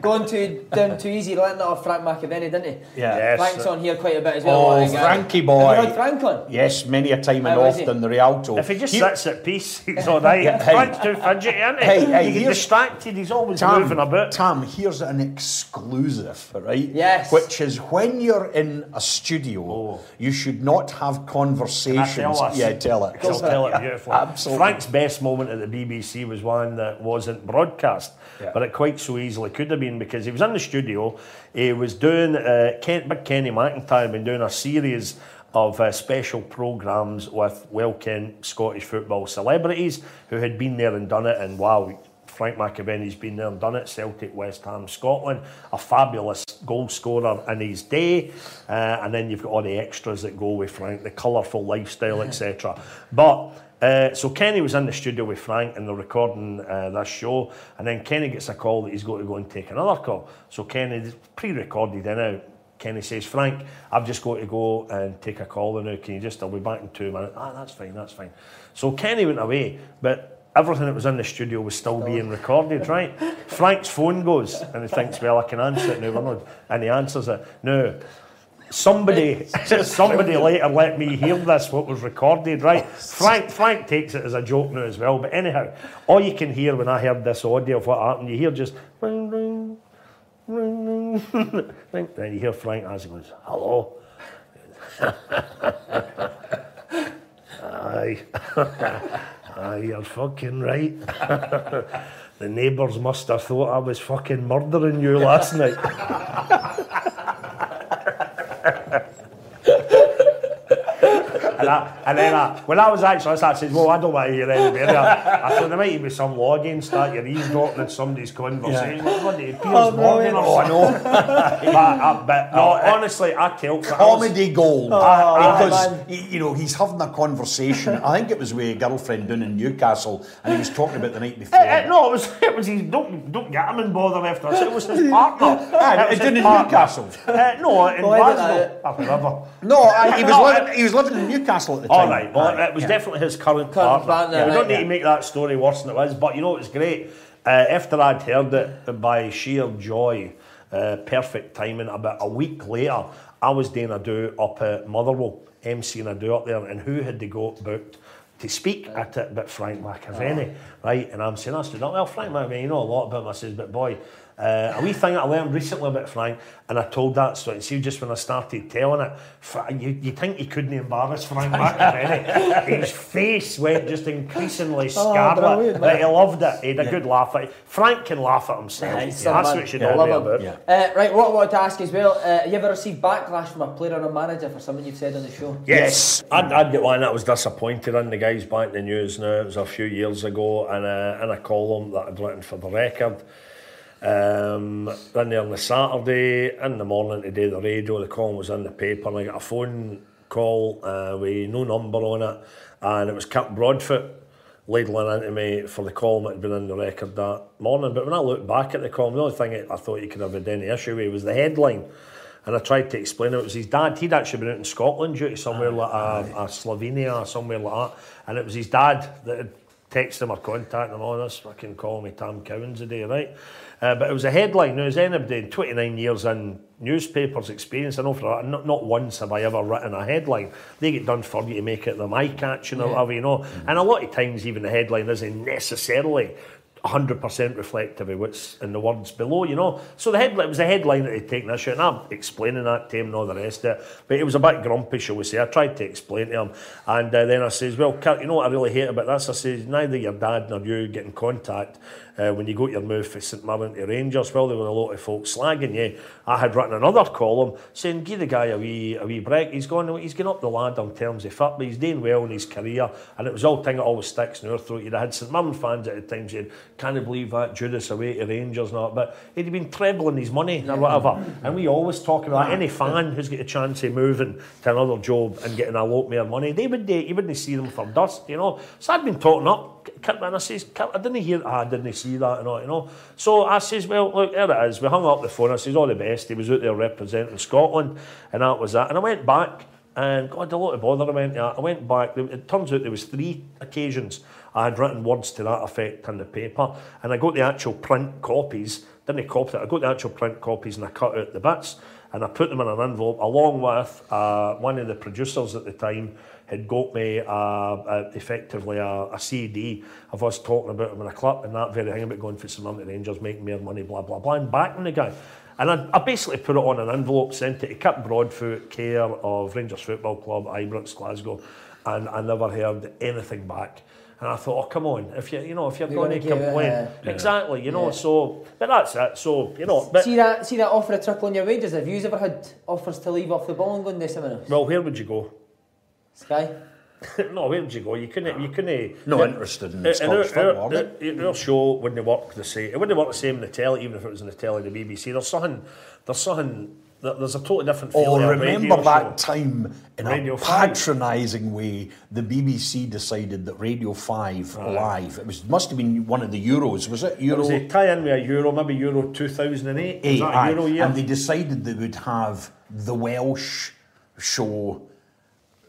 Going too down too easy, letting it off Frank McAvennie, didn't he? Yeah. Yes. Frank's on here quite a bit as well. Oh, what guy. Frankie boy. Have you had Frank on? yes, many a time and How is he? often, the Rialto. if he just He- sits at peace <laughs> he's all right Yeah, hey. Frank's too fidgety isn't he Hey, hey, you get here's- distracted he's always Tam, moving about Tam, here's an exclusive, right? Yes. Which is when you're in a studio, oh. You should not have conversations. Tell us? Yeah, tell it. I'll tell it beautifully. Absolutely. Frank's best moment at the BBC was one that wasn't broadcast, Yeah. but it quite so easily could have been because he was in the studio. He was doing uh, Ken, Big Kenny McIntyre had been doing a series of uh, special programmes with well-kent Scottish football celebrities who had been there and done it. And wow, Frank McAvennie's been there and done it. Celtic, West Ham, Scotland, a fabulous goal scorer in his day. Uh, and then you've got all the extras that go with Frank, the colourful lifestyle, etc. But uh, so Kenny was in the studio with Frank and they're recording uh, this show. And then Kenny gets a call that he's got to go and take another call. So Kenny, pre-recorded in out. Kenny says, Frank, I've just got to go and take a call now. Can you just, I'll be back in two minutes. Ah, that's fine, that's fine. So Kenny went away, but everything that was in the studio was still being recorded, right? Frank's phone goes and he thinks, well, I can answer it now. We're not, and he answers it. No. Somebody, <laughs> <laughs> somebody later let me hear this, what was recorded, right? Frank, Frank takes it as a joke now as well. But anyhow, all you can hear when I heard this audio of what happened, you hear just ring, ring, ring, ring. <laughs> then you hear Frank as he goes, hello. Aye. Aye, you're fucking right. <laughs> the neighbours must have thought I was fucking murdering you last night. <laughs> And, I, and then I, when I was actually listening, I said, well, I don't want to hear any better. I thought there might even be some logging start your eavesdropping in somebody's conversation. Yeah. What, Piers Oh, Morgan brilliant. or Oh, I know. <laughs> but, uh, but no, No, honestly, I tell Comedy gold. Oh, because, man. you know, he's having a conversation. I think it was with a girlfriend down in Newcastle, and he was talking about the night before. Eh, eh, no, it was it was his don't don't get him in bother after us. It was his <laughs> partner. Ah, It was down in partner. Newcastle. Eh, no, in Why did Glasgow. Up the river. No, I, he was No, living. it- He was living in Newcastle at the time. right, well, Aye, it was yeah. definitely his current, Current partner. partner, we right, don't need yeah. to make that story worse than it was, but you know what's great? Uh, after I'd heard it, by sheer joy, uh, perfect timing, about a week later, I was doing a do up at Motherwell, emceeing a do up there, and who had they got booked? To speak at it, but Frank McAvennie, right? And I'm saying, I stood up, well, Frank McAvennie, you know a lot about him. I says, but boy, uh, a wee thing I learned recently about Frank, and I told that story. See, just when I started telling it, you, you think he couldn't embarrass Frank <laughs> McAvennie. His face went just increasingly Oh, scarlet. brilliant, but he loved it. He had a Yeah. good laugh at it. Frank can laugh at himself. Nice, That's man. what you Yeah, know love me him. about. Uh, right, what I wanted to ask as well, uh, have you ever received backlash from a player or a manager for something you've said on the show? Yes, I'd, I'd get one that was disappointed in the guys back in the news now. It was a few years ago, and a, in a column that I'd written for the record. Um, there on the Saturday, in the morning today, the radio, the column was in the paper, and I got a phone call uh, with no number on it, and it was Kirk Broadfoot ladling into me for the column that had been in the record that morning. But when I looked back at the column, the only thing I thought he could have had any issue with was the headline. And I tried to explain it. It was his dad. He'd actually been out in Scotland duty somewhere like a, a Slovenia or somewhere like that. And it was his dad that had texted him or contacted him. Oh, this fucking call me Tam Cowan's today, right? Uh, but it was a headline. Now, as anybody in 29 years in newspapers experience, I know for not, not once have I ever written a headline. They get done for you to make it them eye-catching or Yeah. whatever, you know. And a lot of times, even the headline isn't necessarily 100% reflective of what's in the words below, you know. So the headline was a headline that he'd taken issue, and I'm explaining that to him and all the rest of it. But it was a bit grumpy, shall we say. I tried to explain to him, and uh, then I says, "Well, Kirk, you know what I really hate about this?" I says, "Neither your dad nor you get in contact." Uh, when you got your move for St Mirren to Rangers, well, there were a lot of folks slagging you. I had written another column saying, give the guy a wee, a wee break. He's going, he's going up the ladder in terms of fit, but he's doing well in his career. And it was all thing that always sticks in our throat. You'd had St Mirren fans at the time saying, can't believe that Judas away to Rangers and all that. But he'd been trebling his money or whatever. And we always talk about any fan who's got a chance of moving to another job and getting a lot more money, they would, you wouldn't see them for dust, you know. So I'd been talking up And I says, I didn't hear, ah, I didn't see that and all, you know. So I says, well, look, there it is. We hung up the phone. I says, all the best. He was out there representing Scotland, and that was that. And I went back, and God, a lot of bother I went at. I went back. It turns out there was three occasions I had written words to that effect in the paper, and I got the actual print copies. Didn't copy it. I got the actual print copies, and I cut out the bits, and I put them in an envelope along with uh, one of the producers at the time had got me uh, uh, effectively a, a CD of us talking about him in a club and that very thing about going for some money Rangers, making more money, blah, blah, blah, and backing the guy. And I, I basically put it on an envelope, sent it to Kirk Broadfoot, care of Rangers Football Club, Ibrox, Glasgow, and I never heard anything back. And I thought, oh come on, if you you know if you're going to gonna give it, complain, Yeah. exactly, you know. Yeah. So, but that's it. So you know, but see that see that offer of tripling your wages? Have you ever had offers to leave off the ball and go and do something else? well, where would you go? Sky. <laughs> no, where would you go? You couldn't. You couldn't. No uh, interested in uh, Scottish our- football, our- our- Our show wouldn't work the same. It wouldn't work the same in the telly, even if it was in the telly, the BBC. There's something. There's something. There's a totally different feel. Oh, remember radio that show. time in Radio a patronising way, the BBC decided that Radio 5 Aye. Live, it was must have been one of the Euros, was it? It Euro was a tie-in with a Euro, maybe Euro 2008. Was Eight, that a. Euro year? And they decided they would have the Welsh show,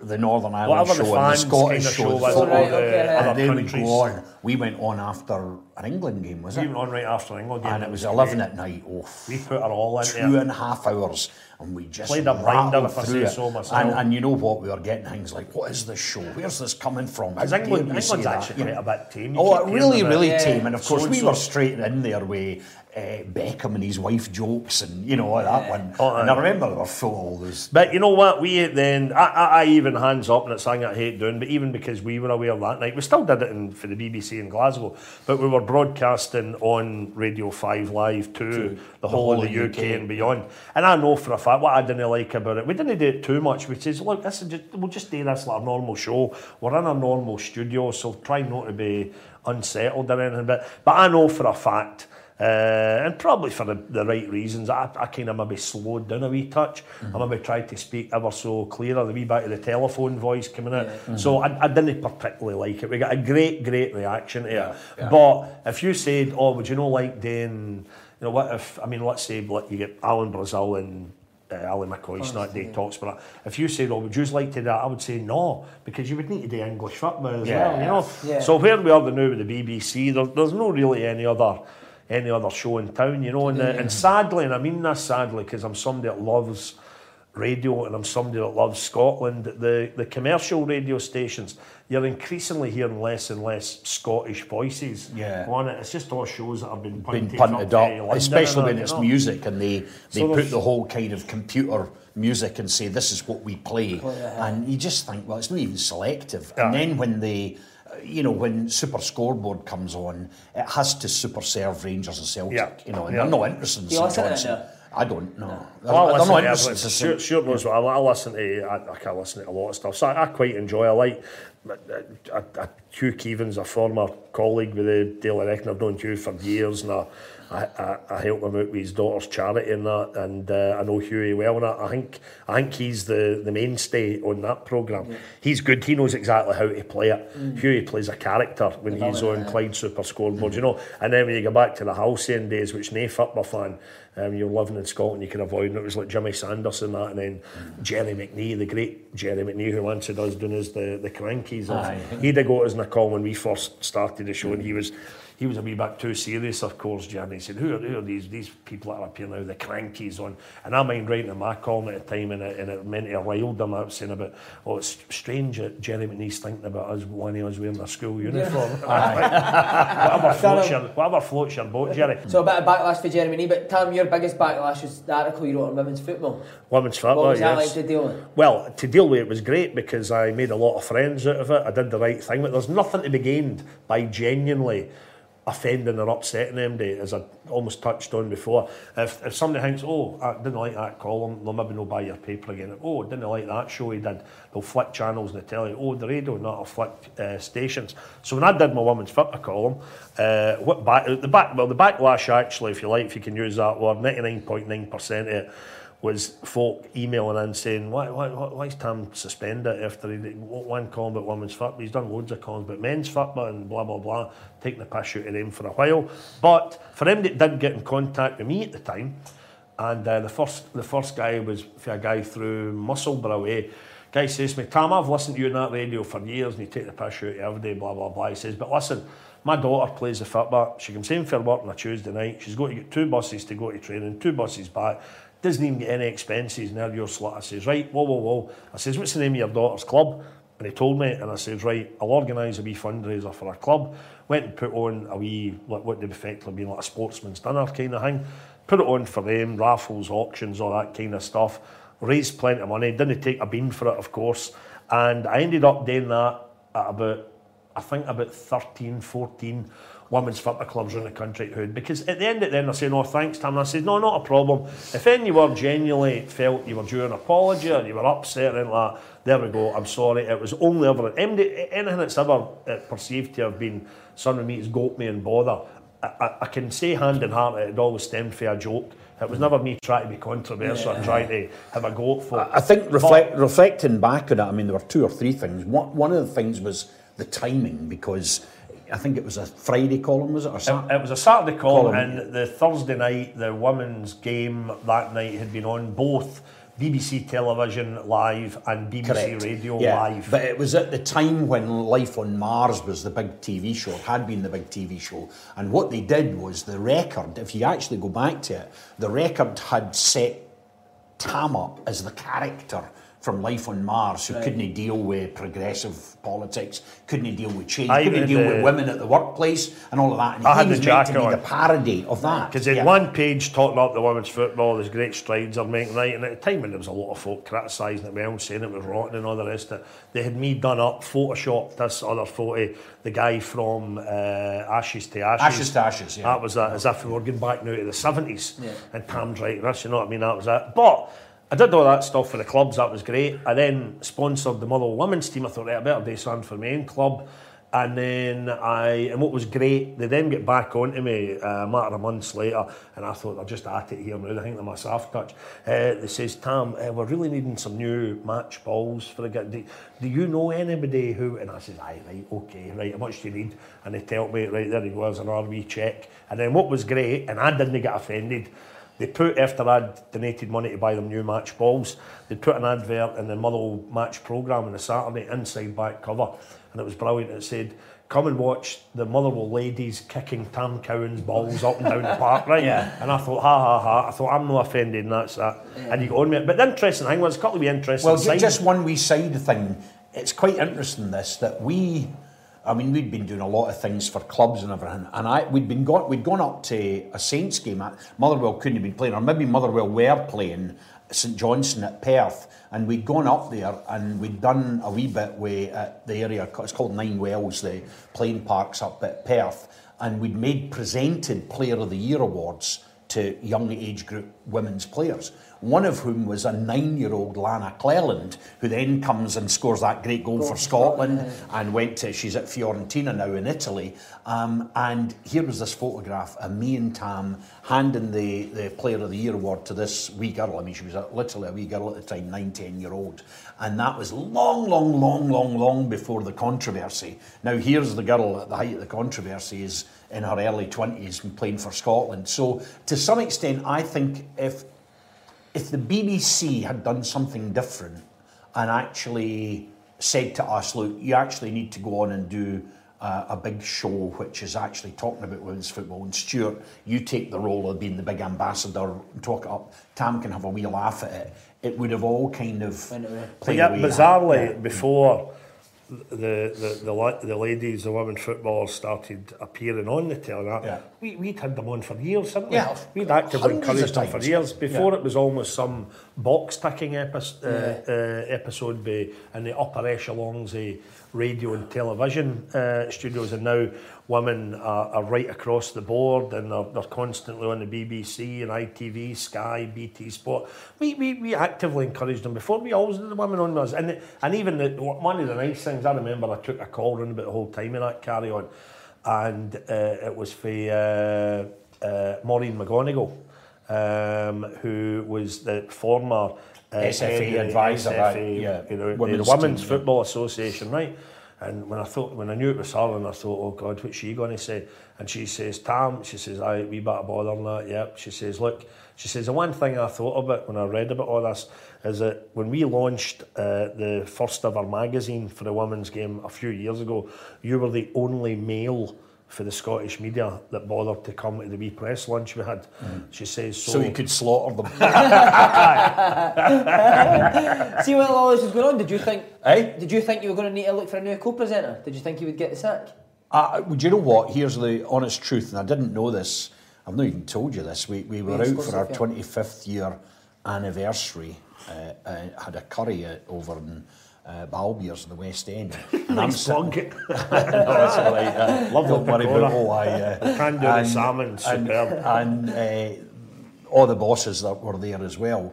the Northern Ireland Whatever the show, and the Scottish show. show the was, football. the other and then we countries. go on. We went on after an England game, was We it? went on right after an England game. and it was 11 at night. Oh, We put it all in two there. and a half hours, and we just Played a blinder, through it. so. And, and you know what? We were getting things like, what is this show? Where's this coming from? Because England, England's actually a bit tame. You Oh, really, really tame. And of course, we so-and-so. were straight in there with uh, Beckham and his wife jokes and you know that one. Oh, and I remember they were full of all those. But you know what? We then, I, I, I even hands up, and it's something I hate doing, but even because we were aware that night, we still did it in, for the BBC in Glasgow, but we were broadcasting on Radio 5 Live to the, whole, of the UK, and beyond. And I know for a fact what I didn't like about it, we didn't do it too much, which is, look, this is just, we'll just do this like a normal show. We're in a normal studio, so try not to be unsettled or anything. But, but I know for a fact, uh, and probably for the, the right reasons. I, I kind of maybe slowed down a wee touch. I maybe tried to speak ever so clearer, the wee bit of the telephone voice coming out. So I, I didn't particularly like it. We got a great, great reaction to it. yeah. But if you said, oh, would you know like doing, you know, what if, I mean, let's say like you get Alan Brazil and uh, Ally McCoist that day talks about it. If you said, oh, would you like to do that? I would say no, because you would need to do English football as Yeah. well, you know. Yeah. So where we are now with the BBC, there, there's no really any other any other show in town, you know. And, uh, and sadly, and I mean this sadly, because I'm somebody that loves radio and I'm somebody that loves Scotland, the, the commercial radio stations, you're increasingly hearing less and less Scottish voices Yeah. on it. It's just all shows that have been been punted, punted up, up, especially when it's music and they, they So put the whole kind of computer music and say this is what we play, yeah. and you just think, well, it's not even selective. Yeah. And then when they, you know, when Super Scoreboard comes on, it has to super serve Rangers and Celtic, Yeah. you know, and Yeah. they're not interested in Do you St listen to it Johnson. I don't know. Well, I they're listen not to interested. everything. Sure, sure knows what I, I listen to. I, I can't listen to a lot of stuff. So I, I quite enjoy. I like uh, uh, uh, Hugh Keevins, a former colleague with the Daily Record. I've known Hugh for years, and I, I, I, I help him out with his daughter's charity and that. And uh, I know Hughie well, and I, I think I think he's the, the mainstay on that programme. He's good. He knows exactly how to play it. Hughie plays a character when he's on Clyde Super Scoreboard, you know. And then when you go back to the Halcyon days, which no football fan, um, you're living in Scotland, you can avoid it. It was like Jimmy Sanderson that, and then Gerry McNee, the great Gerry McNee, who answered us doing as the the Krankies. Aye. He'd have got us in a call when we first started the show, and he was. He was a wee bit too serious, of course, Jeremy. He said, who are, who are these these people that are here now, the Krankies on? And I mind writing in my column at the time, and it, and it meant to riled them. I was saying about, oh, it's strange that Gerry McNee's thinking about us when he was wearing a school uniform. <laughs> <laughs> whatever, floats your, whatever floats your boat, Gerry. <laughs> So a bit of backlash for Jeremy Nee, but tell me your biggest backlash was the article you wrote on women's football. Women's football, What was that yes. like to deal with? Well, to deal with it was great because I made a lot of friends out of it. I did the right thing, but there's nothing to be gained by genuinely offending or upsetting MD, as I almost touched on before. If, if somebody thinks, oh, I didn't like that column, they'll maybe not buy your paper again. Oh, didn't like that show he did, they'll flick channels and they tell you, oh, the radio, not a flick uh, stations. So when I did my women's football column, uh, what back, the back, well, the backlash actually, if you like, if you can use that word, 99.9% of it was folk emailing in saying, why, why, why is Tam suspended after he did one about women's football? He's done loads of columns about men's football and blah, blah, blah, taking the piss out of them for a while. But for him that did get in contact with me at the time, and uh, the first the first guy was a guy through Musselburgh. Guy says to me, Tam, I've listened to you on that radio for years and you take the piss out every day, blah, blah, blah. He says, but listen, my daughter plays the football. She comes in for work on a Tuesday night. She's got to get two buses to go to training, two buses back. Doesn't even get any expenses. Now your slut. I says, right, whoa, whoa, whoa. I says, what's the name of your daughter's club? And he told me, and I says, right, I'll organise a wee fundraiser for a club. Went and put on a wee, like, what would effectively be like a sportsman's dinner kind of thing. Put it on for them, raffles, auctions, all that kind of stuff. Raised plenty of money. Didn't take a bean for it, of course. And I ended up doing that at about, I think about 13, 14 women's football clubs around the country who because at the end of the end they're saying, oh thanks Tam. And I said, no, not a problem. If any were genuinely felt you were due an apology or you were upset or anything like that, there we go, I'm sorry. It was only ever anything that's ever uh, perceived to have been son of me has got me and bother. I, I, I can say hand in heart it had always stemmed from a joke. It was never me trying to be controversial and trying to have a go at folk. I think reflect, reflecting back on it, I mean, there were two or three things. One, one of the things was the timing because I think it was a Friday column, was it? Or It, Sat- it was a Saturday call, Column. and the Thursday night, the women's game that night had been on both BBC Television Live and BBC Correct. Radio Yeah, Live. But it was at the time when Life on Mars was the big TV show, it had been the big TV show. And what they did was the record, if you actually go back to it, the record had set Tam up as the character from life on Mars who couldn't deal with progressive politics, couldn't deal with change, I couldn't deal uh, with women at the workplace and all of that. And I he had the jacket on. the parody of that. Because in Yeah. one page talking up the women's football, there's great strides they're making, right? And at the time when there was a lot of folk criticising it well, saying it was rotten and all the rest of it, they had me done up, photoshopped this other photo, the guy from uh, Ashes to Ashes. Ashes to Ashes, yeah. That was that, as if we were going back now to the 70s. And Tam's writing this, you know what I mean? That was that. But I did all that stuff for the clubs, that was great. I then sponsored the Motherwell women's team. I thought, right, I better do something for my own club. And then I, and what was great, they then get back onto me uh, a matter of months later, and I thought, they're just at it here now. I think they're my soft touch. Uh, they says, Tam, uh, we're really needing some new match balls for the get. Do, do you know anybody who? And I says, aye, right, okay, right, how much do you need? And they tell me, right, there he was, an RV check. And then what was great, and I didn't get offended, they put, after I'd donated money to buy them new match balls, they put an advert in the Motherwell match programme on the Saturday, inside back cover, and it was brilliant. It said, come and watch the Motherwell ladies kicking Tam Cowan's balls up and down the park, <laughs> right? Yeah. And I thought, ha ha ha, I thought, I'm not offended, and that's that. And you go on it. But the interesting thing was, a couple of interesting Well, sides. just one wee side thing. It's quite interesting this that we, I mean, we'd been doing a lot of things for clubs and everything, and I we'd been gone, we'd gone up to a Saints game. At, Motherwell couldn't have been playing, or maybe Motherwell were playing St Johnstone at Perth, and we'd gone up there and we'd done a wee bit with at the area. It's called Nine Wells, the playing parks up at Perth, and we'd made presented Player of the Year awards to young age group women's players. One of whom was a nine-year-old Lana Clelland, who then comes and scores that great goal for Scotland and went to. She's at Fiorentina now in Italy. Um, and here was this photograph of me and Tam handing the, the Player of the Year award to this wee girl. I mean, she was a, literally a wee girl at the time, nine, ten year old. And that was long, long, long, long, long before the controversy. Now here's the girl at the height of the controversy is in her early 20s and playing for Scotland. So to some extent, I think if if the BBC had done something different and actually said to us, look, you actually need to go on and do uh, a big show which is actually talking about women's football, and Stuart, you take the role of being the big ambassador and talk it up, Tam can have a wee laugh at it, it would have all kind of But played yet, away. bizarrely, Yeah. before the, the, the, the ladies, the women footballers started appearing on the telly, Yeah. we, we'd had them on for years, hadn't we? Yeah, We'd actively encouraged them for years. Before Yeah. it was almost some box ticking epi- uh, uh, episode by, in the upper echelons of radio and television uh, studios, and now women are, are right across the board and they're, they're constantly on the BBC and ITV, Sky, BT Sport. We, we, we actively encouraged them before. We always did the women on us. And, and even the, one of the nice things, I remember I took a call round about the whole time of that carry on, and uh, it was for uh, uh, Maureen McGonigle, um, who was the former uh, SFA advisor, SFA, right, yeah, you know, the- women's the Women's team, yeah. Football Association, right? And when I thought, when I knew it was her, and I thought, oh God, what's she going to say? And she says, Tam, she says, I we better bother on that. Yep. She says, look, she says the one thing I thought about when I read about all this is that when we launched uh, the first ever magazine for the women's game a few years ago, you were the only male for the Scottish media that bothered to come to the wee press lunch we had. She says, so, so you could slaughter them. <laughs> <laughs> See what all this was going on. Did you think? Eh? Did you think you were going to need to look for a new co-presenter? Did you think you would get the sack? Uh, would you know what? Here's the honest truth, and I didn't know this. I've not even told you this. We, we were out for our 25th year anniversary. Uh, uh, had a curry uh, over in uh, Balbir's in the West End. <laughs> And nice sitting- plug. no, that's all right. Uh, Love don't the worry about I, uh, Can do the salmon, superb. And, uh, all the bosses that were there as well.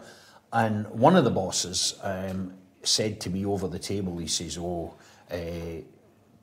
And one of the bosses um, said to me over the table, he says, "Oh." Uh,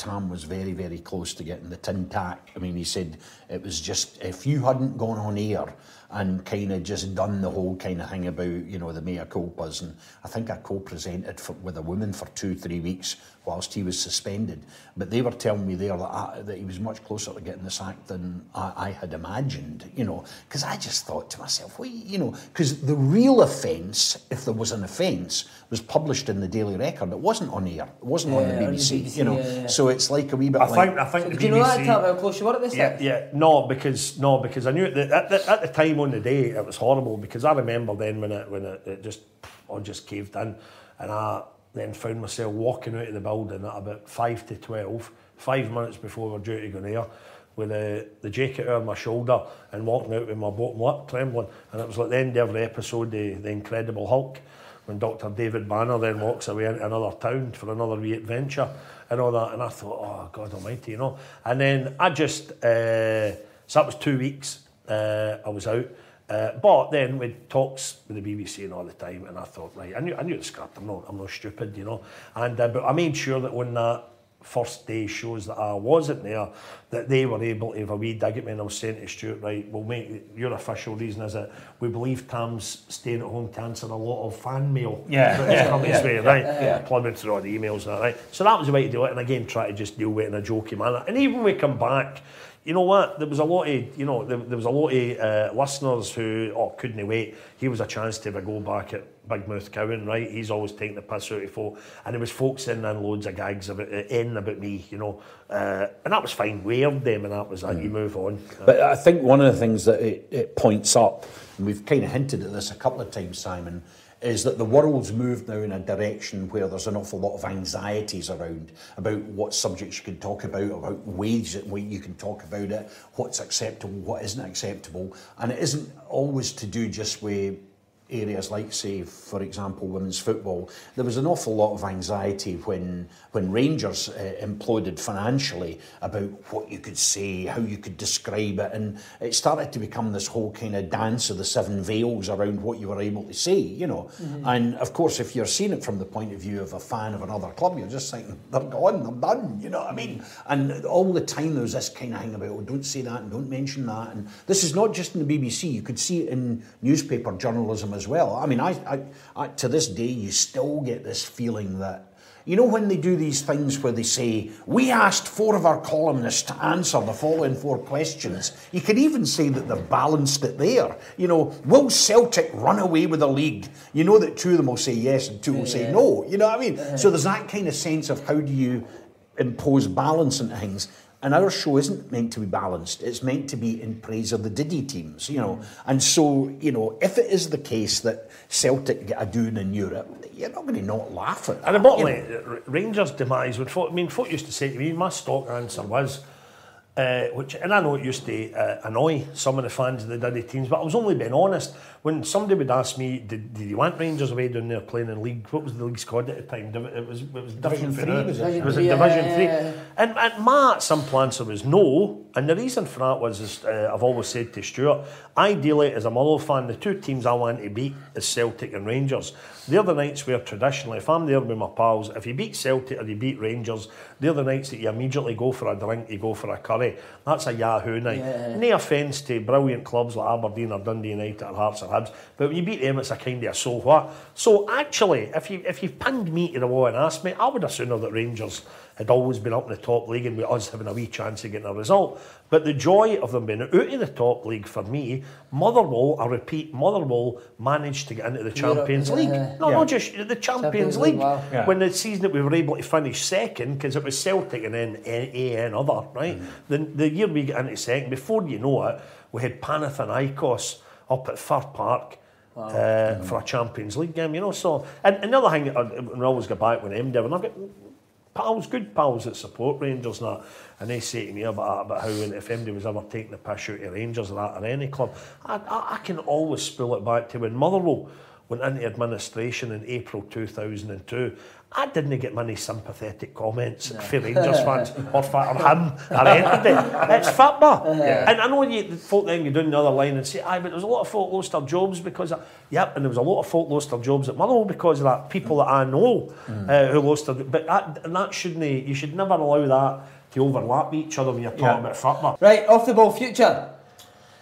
Tam was very, very close to getting the tin tack. I mean, he said it was just if you hadn't gone on air and kind of just done the whole kind of thing about you know the mea culpas, and I think I co-presented for, with a woman for two, three weeks whilst he was suspended. But they were telling me there that, I, that he was much closer to getting the sack than I, I had imagined. You know, because I just thought to myself, well, you know, because the real offence, if there was an offence, was published in the Daily Record. It wasn't on air. It wasn't on the Yeah, on the BBC. BBC, you know, yeah, yeah. so it's like a wee bit I like. think, I think So the did you know that BBC Tam, how close you were at this? Yeah, sack? yeah, no, because no, because I knew that at the, at the time on the day it was horrible because I remember then when it when it, it just I just caved in, and I then found myself walking out of the building at about five to twelve, five minutes before we were due to go near, with the, the jacket over my shoulder and walking out with my bottom lip trembling. And it was like the end of every episode, the, the Incredible Hulk, when Dr. David Banner then walks away into another town for another wee adventure and all that. And I thought, oh, God almighty, you know. And then I just, uh, so that was two weeks uh, I was out. Uh, but then we talks with the BBC and all the time, and I thought, right, I knew, I knew the script. I'm not, I'm not stupid, you know. And uh, but I made sure that when that first day shows that I wasn't there, that they were able to have a wee dig at me and I was saying to Stuart, right, we'll make your official reason is that we believe Tam's staying at home to answer a lot of fan mail. Yeah. That's Yeah. coming Yeah. his way, right? Yeah. Yeah. Plumbing through all the emails and that, right? So that was the way to do it, and again, try to just deal with it in a jokey manner. And even when we come back, you know what? There was a lot of, you know, there, there was a lot of uh, listeners who, oh, couldn't wait. Here was a chance to have a go back at Big Mouth Cowan, right? He's always taking the piss out of folk. And there was folks in and loads of gags about, uh, in about me, you know. Uh, and that was fine. We Weird them, and that was that. You move on. But I think one of the things that it, it points up, and we've kind of hinted at this a couple of times, Simon, is that the world's moved now in a direction where there's an awful lot of anxieties around about what subjects you can talk about, about ways that way you can talk about it, what's acceptable, what isn't acceptable. And it isn't always to do just with areas like, say, for example, women's football, there was an awful lot of anxiety when when Rangers uh, imploded financially about what you could say, how you could describe it, and it started to become this whole kind of dance of the seven veils around what you were able to say, you know. Mhm. And of course, if you're seeing it from the point of view of a fan of another club, you're just thinking they're gone, they're done, you know what I mean? And all the time there's this kind of thing about, oh, don't say that and don't mention that. And this is not just in the BBC, you could see it in newspaper journalism as well. I mean, I, I, I to this day, you still get this feeling that. You know when they do these things where they say, we asked four of our columnists to answer the following four questions. You could even say that they've balanced it there. You know, will Celtic run away with the league? You know that two of them will say yes and two will say no. You know what I mean? So there's that kind of sense of how do you impose balance into things. And our show isn't meant to be balanced. It's meant to be in praise of the Diddy teams, you know. And so, you know, if it is the case that Celtic get a doon in Europe, you're not going to not laugh at that. And the bottom you line, know. Rangers' demise would. I mean, folk used to say to me, my stock answer was, uh, which, and I know it used to uh, annoy some of the fans of the Diddy teams, but I was only being honest. When somebody would ask me, did, did you want Rangers away down there playing in league? What was the league's called at the time? It was, it was Division three, was it? It was a Division Division three, yeah, yeah. And, and my simple answer was no. And the reason for that was, is, uh, I've always said to Stuart, ideally, as a Motherwell fan, the two teams I want to beat is Celtic and Rangers. They're the nights where traditionally, if I'm there with my pals, if you beat Celtic or you beat Rangers, they're the nights that you immediately go for a drink, you go for a curry. That's a Yahoo night. Yeah. No offence to brilliant clubs like Aberdeen or Dundee United or Hearts or Hibs, but when you beat them, it's a kind of a so what. So actually, if you if you pinned me to the wall and asked me, I would have sooner that Rangers had always been up in the top league and with us having a wee chance of getting a result. But the joy of them being out of the top league for me, Motherwell, I repeat, Motherwell managed to get into the Champions yeah. League. No, Yeah. not just the Champions, Champions League. League, wow. Yeah. When the season that we were able to finish second, because it was Celtic and then A and other, right? The, the year we get into second, before you know it, we had Panathinaikos up at Fir Park. Uh, For a Champions League game, you know. So, and another thing, uh, we always go back when MDiv, and I've got pals, good pals that support Rangers and that, and they say to me about, about how when- if MD was ever taking the piss out of Rangers or that or any club, I, I, I can always spool it back to when Motherwell went into administration in April 2002. I didn't get many sympathetic comments for Rangers fans or for or him or anybody. It's football. Yeah. And I know you folk then go down the other line and say, aye, but there's a lot of folk lost their jobs because of, yep, and there was a lot of folk lost their jobs at Motherwell because of that. People that I know uh, who lost their, but that, and that shouldn't, you should never allow that to overlap each other when you're talking Yeah. about football. Right, off the ball, future.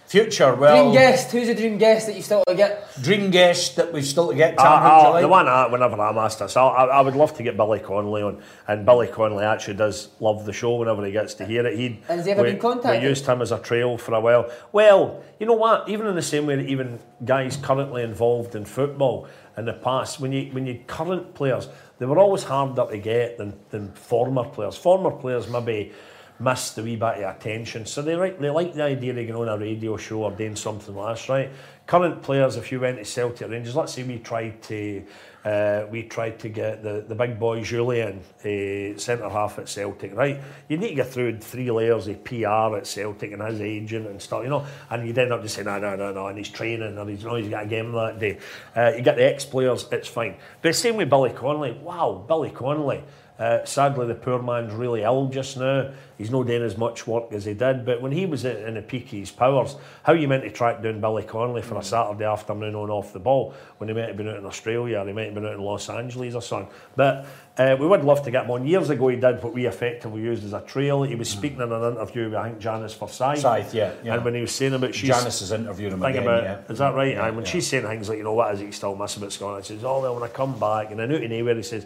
Future, well, dream guest. Who's the dream guest that you still to get? dream guest that we've still to get. Uh, Tam, who'd uh, like? the one I, whenever I'm asked this, I, I, I would love to get Billy Connolly on, and Billy Connolly actually does love the show whenever he gets to hear it. He'd, Has he ever we, been contacted? We used him as a trail for a while. Well, you know what? Even in the same way that even guys currently involved in football in the past, when you when you current players, they were always harder to get than, than former players. Former players maybe miss the wee bit of attention. So they like they like the idea of going on a radio show or doing something like this, right? Current players, if you went to Celtic Rangers, let's say we tried to uh, we tried to get the, the big boy Jullien, uh, centre half at Celtic, right? You need to get through three layers of PR at Celtic and his agent and stuff, you know, and you'd end up just saying, no, no, no, no, and he's training or he's, know, he's got a game that day. Uh, you get the ex players, it's fine. But same with Billy Connolly. Wow, Billy Connolly. Uh, sadly, the poor man's really ill just now. He's not doing as much work as he did. But when he was in the peak of his powers, how you meant to track down Billy Connolly for a Saturday afternoon on off the ball when he might have been out in Australia or he might have been out in Los Angeles or something. But uh, we would love to get him on. Years ago, he did what we effectively used as a trail. He was speaking in an interview with, I think, Janice Forsyth. Forsyth, yeah, yeah. And when he was saying about she's. Janice is interviewing him again, about, yeah. is that right? Yeah, and when yeah. she's saying things like, you know, what is it you still miss about Scotland? She says, oh, well, when I come back, and I knew to nowhere, he says,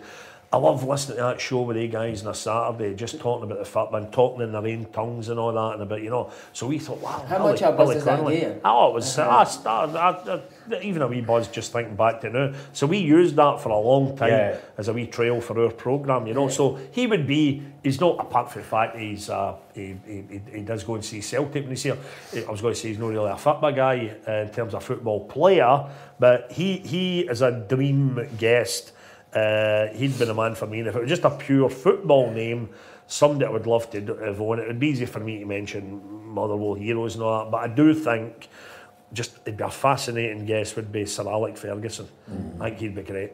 I love listening to that show with the guys on a Saturday, just talking about the football and talking in their own tongues and all that, and about, you know. So we thought, wow, How Billy- much of a buzz Billy does that Connolly. Oh, it was, I started, I, I, even a wee buzz just thinking back to now. So we used that for a long time Yeah. as a wee trail for our programme, you know. So he would be, he's not, apart from the fact he's, uh, he, he, he- he does go and see Celtic when he's here. I was going to say he's not really a football guy uh, in terms of football player, but he, he is a dream guest. Uh, he'd been a man for me. And if it was just a pure football name, somebody I would love to do- have on it. It'd be easy for me to mention Motherwell heroes and all that, but I do think just it'd be a fascinating guest would be Sir Alec Ferguson. I think he'd be great.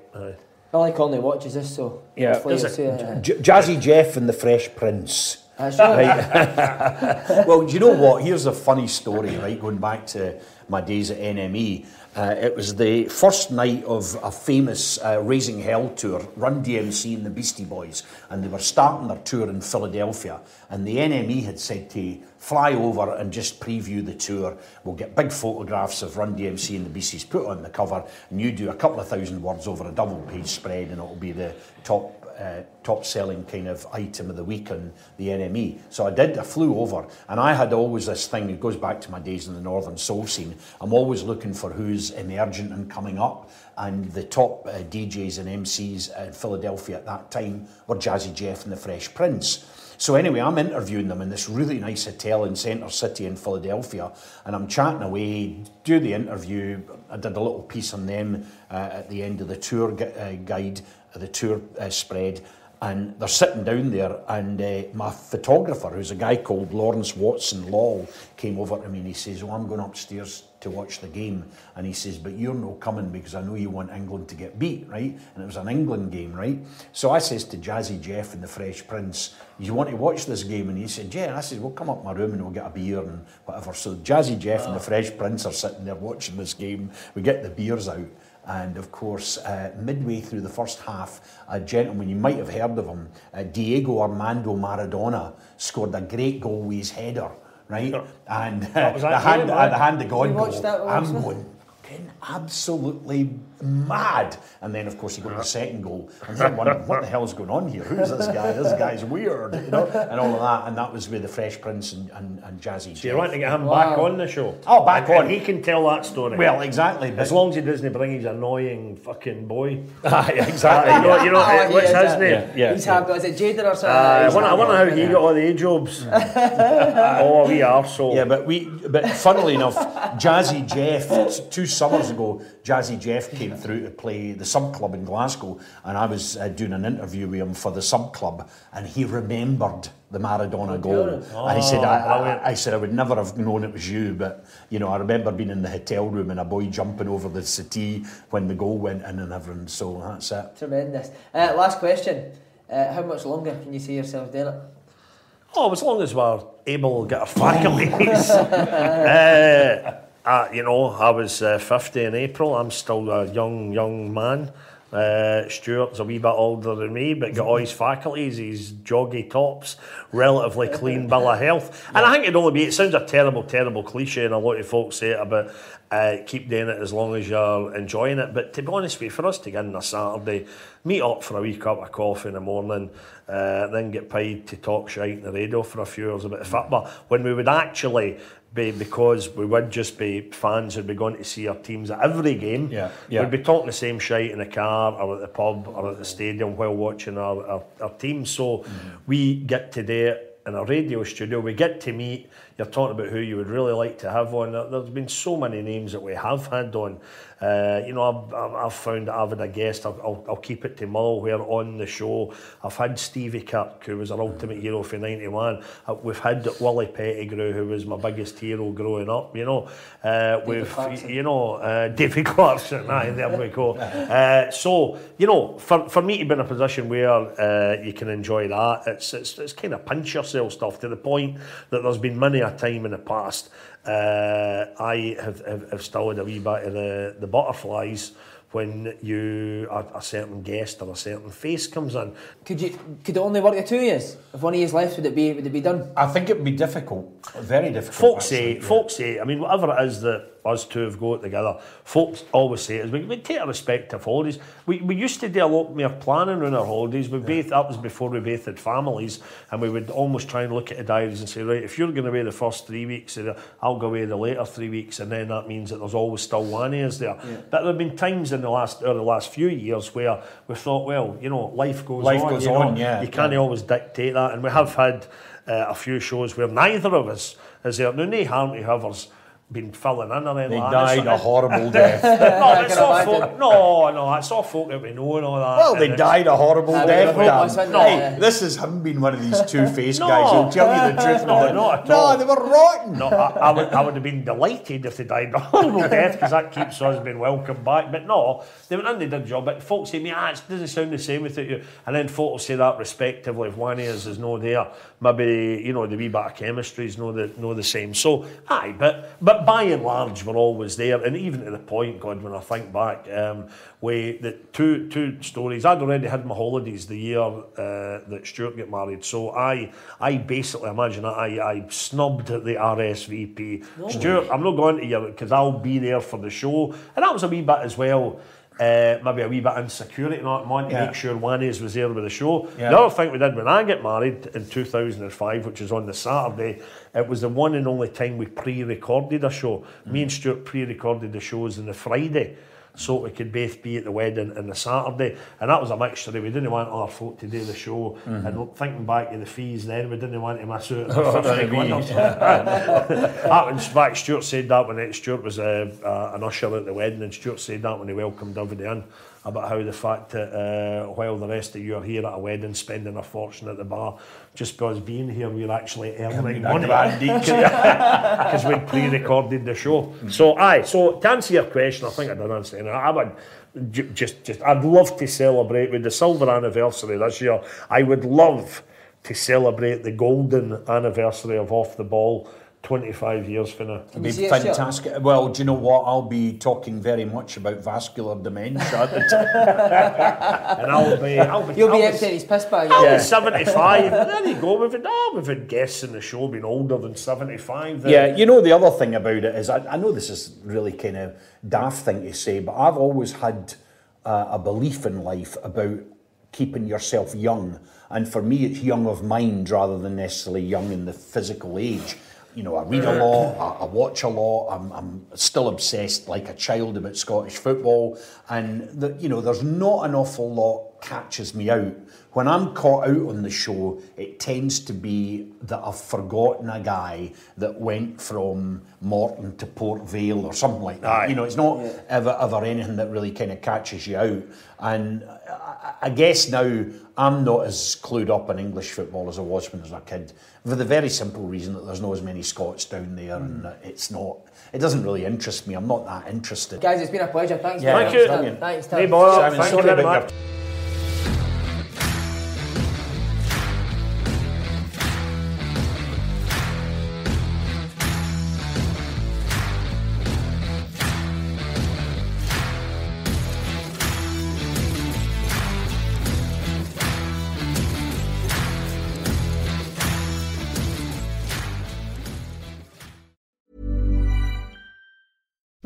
I like only watches this, so Yeah. hopefully Does you'll it? see. J- Jazzy Jeff and the Fresh Prince. That's right. <laughs> well, do you know what? Here's a funny story, right? Going back to my days at NME. Uh, it was the first night of a famous uh, Raising Hell tour, Run DMC and the Beastie Boys, and they were starting their tour in Philadelphia. And the NME had said to fly over and just preview the tour. We'll get big photographs of Run DMC and the Beasties put on the cover, and you do a couple of thousand words over a double page spread, and it'll be the top uh, top selling kind of item of the week on the NME. So I did, I flew over, and I had always this thing, it goes back to my days in the Northern Soul scene. I'm always looking for who's emergent and coming up, and the top uh, DJs and MCs in Philadelphia at that time were Jazzy Jeff and the Fresh Prince. So anyway, I'm interviewing them in this really nice hotel in Centre City in Philadelphia, and I'm chatting away, do the interview. I did a little piece on them uh, at the end of the tour gu- uh, guide, the tour uh, spread, and they're sitting down there, and uh, my photographer, who's a guy called Lawrence Watson Law, came over to me and he says, "Oh, I'm going upstairs to watch the game," and he says, "But you're no coming because I know you want England to get beat, right?" And it was an England game, right? So I says to Jazzy Jeff and the Fresh Prince, "You want to watch this game?" And he said, "Yeah." And I said, "Well, come up my room and we'll get a beer and whatever." So Jazzy Jeff and the Fresh Prince are sitting there watching this game. We get the beers out. And of course, uh, midway through the first half, a gentleman, you might have heard of him, uh, Diego Armando Maradona, scored a great goal with his header, right? And <laughs> uh, the, hand, game, uh, right? the hand of God goal. that I'm wasn't going absolutely mad. And then, of course, he got the second goal. And I'm wondering, what the hell's going on here? Who's this guy? This guy's weird, you know? And all of that. And that was with the Fresh Prince and, and, and Jazzy. So you're wanting to get him Wow. back on the show? Oh, back And- on. And he can tell that story. Well, exactly. as long as he doesn't bring his annoying fucking boy. <laughs> Ah, exactly. you know, you know Oh, what's is, his name? yeah. He's happy. Is it Jaden or something? Uh, I wonder, I wonder how he got all the A jobs. <laughs> oh, we are so. Yeah, but we, but funnily enough, Jazzy Jeff, two summers ago, Jazzy Jeff came through to play the sub club in Glasgow, and I was uh, doing an interview with him for the sub club, and he remembered the Maradona goal. and he said, I. I, I said, I would never have known it was you, but you know, I remember being in the hotel room and a boy jumping over the settee when the goal went in and everything. So that's it. Tremendous. Uh, last question. Uh, how much longer can you see yourself doing it? Oh, as long as we're able to get our faculties. <laughs> <laughs> uh, uh, you know, I was uh, 50 in April. I'm still a young, young man. Uh, Stuart's a wee bit older than me, but got all his faculties, his joggy tops, relatively clean bill of health. And I think it'd only be, it sounds a terrible, terrible cliche, and a lot of folks say it about uh, keep doing it as long as you're enjoying it. But to be honest with you, for us to get in a Saturday, meet up for a wee cup of coffee in the morning, uh, then get paid to talk shite in the radio for a few hours about football, when we would actually be, because we would just be fans who'd be going to see our teams at every game, Yeah, yeah. we'd be talking the same shite in the car or at the pub or at the stadium while watching our, our, our team. So we get to do it in a radio studio. We get to meet. You're talking about who you would really like to have on. There- There's been so many names that we have had on. Uh, you know, I've, I've- found that I've had a guest. I'll, I'll, I'll keep it to Mull. Where on the show, I've had Stevie Kirk, who was our ultimate hero for '91. Uh, we've had Willie Pettigrew, who was my biggest hero growing up. You know, uh, we've you know uh, <laughs> David Clarkson. Aye, there we go. <laughs> Uh, so you know, for, for me to be in a position where uh, you can enjoy that, it's it's, it's kind of pinch yourself stuff to the point that there's been many a time in the past. Uh, I have, have, have still had a wee bit of the, the butterflies when you a, a certain guest or a certain face comes in. Could you could it only work the two years? If one of years left, would it be would it be done? I think it would be difficult, very difficult. Folks actually, say, yeah. folks say, I mean, whatever it is that us two have got together, folks always say is we, we take our respective holidays. We, we used to do a lot more planning on our holidays. We both that was before we both had families, and we would almost try and look at the diaries and say, right, if you're going away the first three weeks, I'll go away the later three weeks, and then that means that there's always still one years there. But there have been times in the last or the last few years where we thought, well, you know, life goes Life on. goes you know, yeah, You can't yeah. always dictate that, and we have had uh, a few shows where neither of us is there. Now, no harm to whoever's been filling in or anything. They like that. died a horrible <laughs> death. no, it's all folk, no, no, it's all folk that we know and all that. Well, they died a horrible Aye, death, we Dan. weren't? Hey, this is him being one of these two-faced <laughs> No. guys. He'll tell you the <laughs> truth. No, not at no, they were rotten. No, I, I, would, I would have been delighted if they died a horrible death because that keeps us being welcome back. But no, they went in, they did a job. But folks say to me, ah, it doesn't sound the same without you. And then folks will say that respectively if one of us is no there. Maybe, you know, the wee bit of chemistry is no the, no the same. So, aye, but, but by and large, we're always there. And even to the point, God, when I think back, um, we, the two, two stories, I'd already had my holidays the year uh, that Stuart got married. So I, I basically imagine I, I snubbed the RSVP. Stuart, I'm not going to you because I'll be there for the show. And that was a wee bit as well. Uh, maybe a wee bit insecurity, not wanting to Yeah. make sure Wannies was there with the show. Yeah. The other thing we did when I get married in 2005, which was on the Saturday, it was the one and only time we pre-recorded a show. Me and Stuart pre-recorded the shows on the Friday. So we could both be at the wedding on the Saturday, and that was a mixture. We didn't want our folk to do the show, and thinking back to the fees, then we didn't want to miss out. on the 50 quid or that, in fact, Stuart said that when it, Stuart was uh, uh, an usher at the wedding, and Stuart said that when he welcomed everybody in about how the fact that uh, while the rest of you are here at a wedding spending a fortune at the bar, just because being here we're actually earning money because we'd pre-recorded the show. So aye, so to answer your question, I think I did answer it. I would ju- just, just, I'd love to celebrate with the silver anniversary this year. I would love to celebrate the golden anniversary of Off the Ball. 25 years for now. It'd be you see fantastic. Well, do you know what? I'll be talking very much about vascular dementia at the time. And I'll be, I'll be, You'll I'll be emptying his piss bag. I'll yeah. be 75. there you go. We've had, oh, we've had guests in the show being older than 75. There. Yeah, you know the other thing about it is I, I know this is really kind of daft thing to say, but I've always had uh, a belief in life about keeping yourself young, and for me, it's young of mind rather than necessarily young in the physical age. You know, I read a lot, I, I watch a lot. I'm, I'm still obsessed like a child about Scottish football, and the, you know, there's not an awful lot catches me out. When I'm caught out on the show, it tends to be that I've forgotten a guy that went from Morton to Port Vale or something like that. Aye. You know, it's not ever ever anything that really kind of catches you out. And I, I guess now I'm not as clued up in English football as I was when I was a kid, for the very simple reason that there's not as many Scots down there, and hmm. it's not. It doesn't really interest me. I'm not that interested. Guys, it's been a pleasure. Thanks. Yeah, Thank you. Thanks, Thanks, Tim. Hey, boy, Simon, thank sorry you about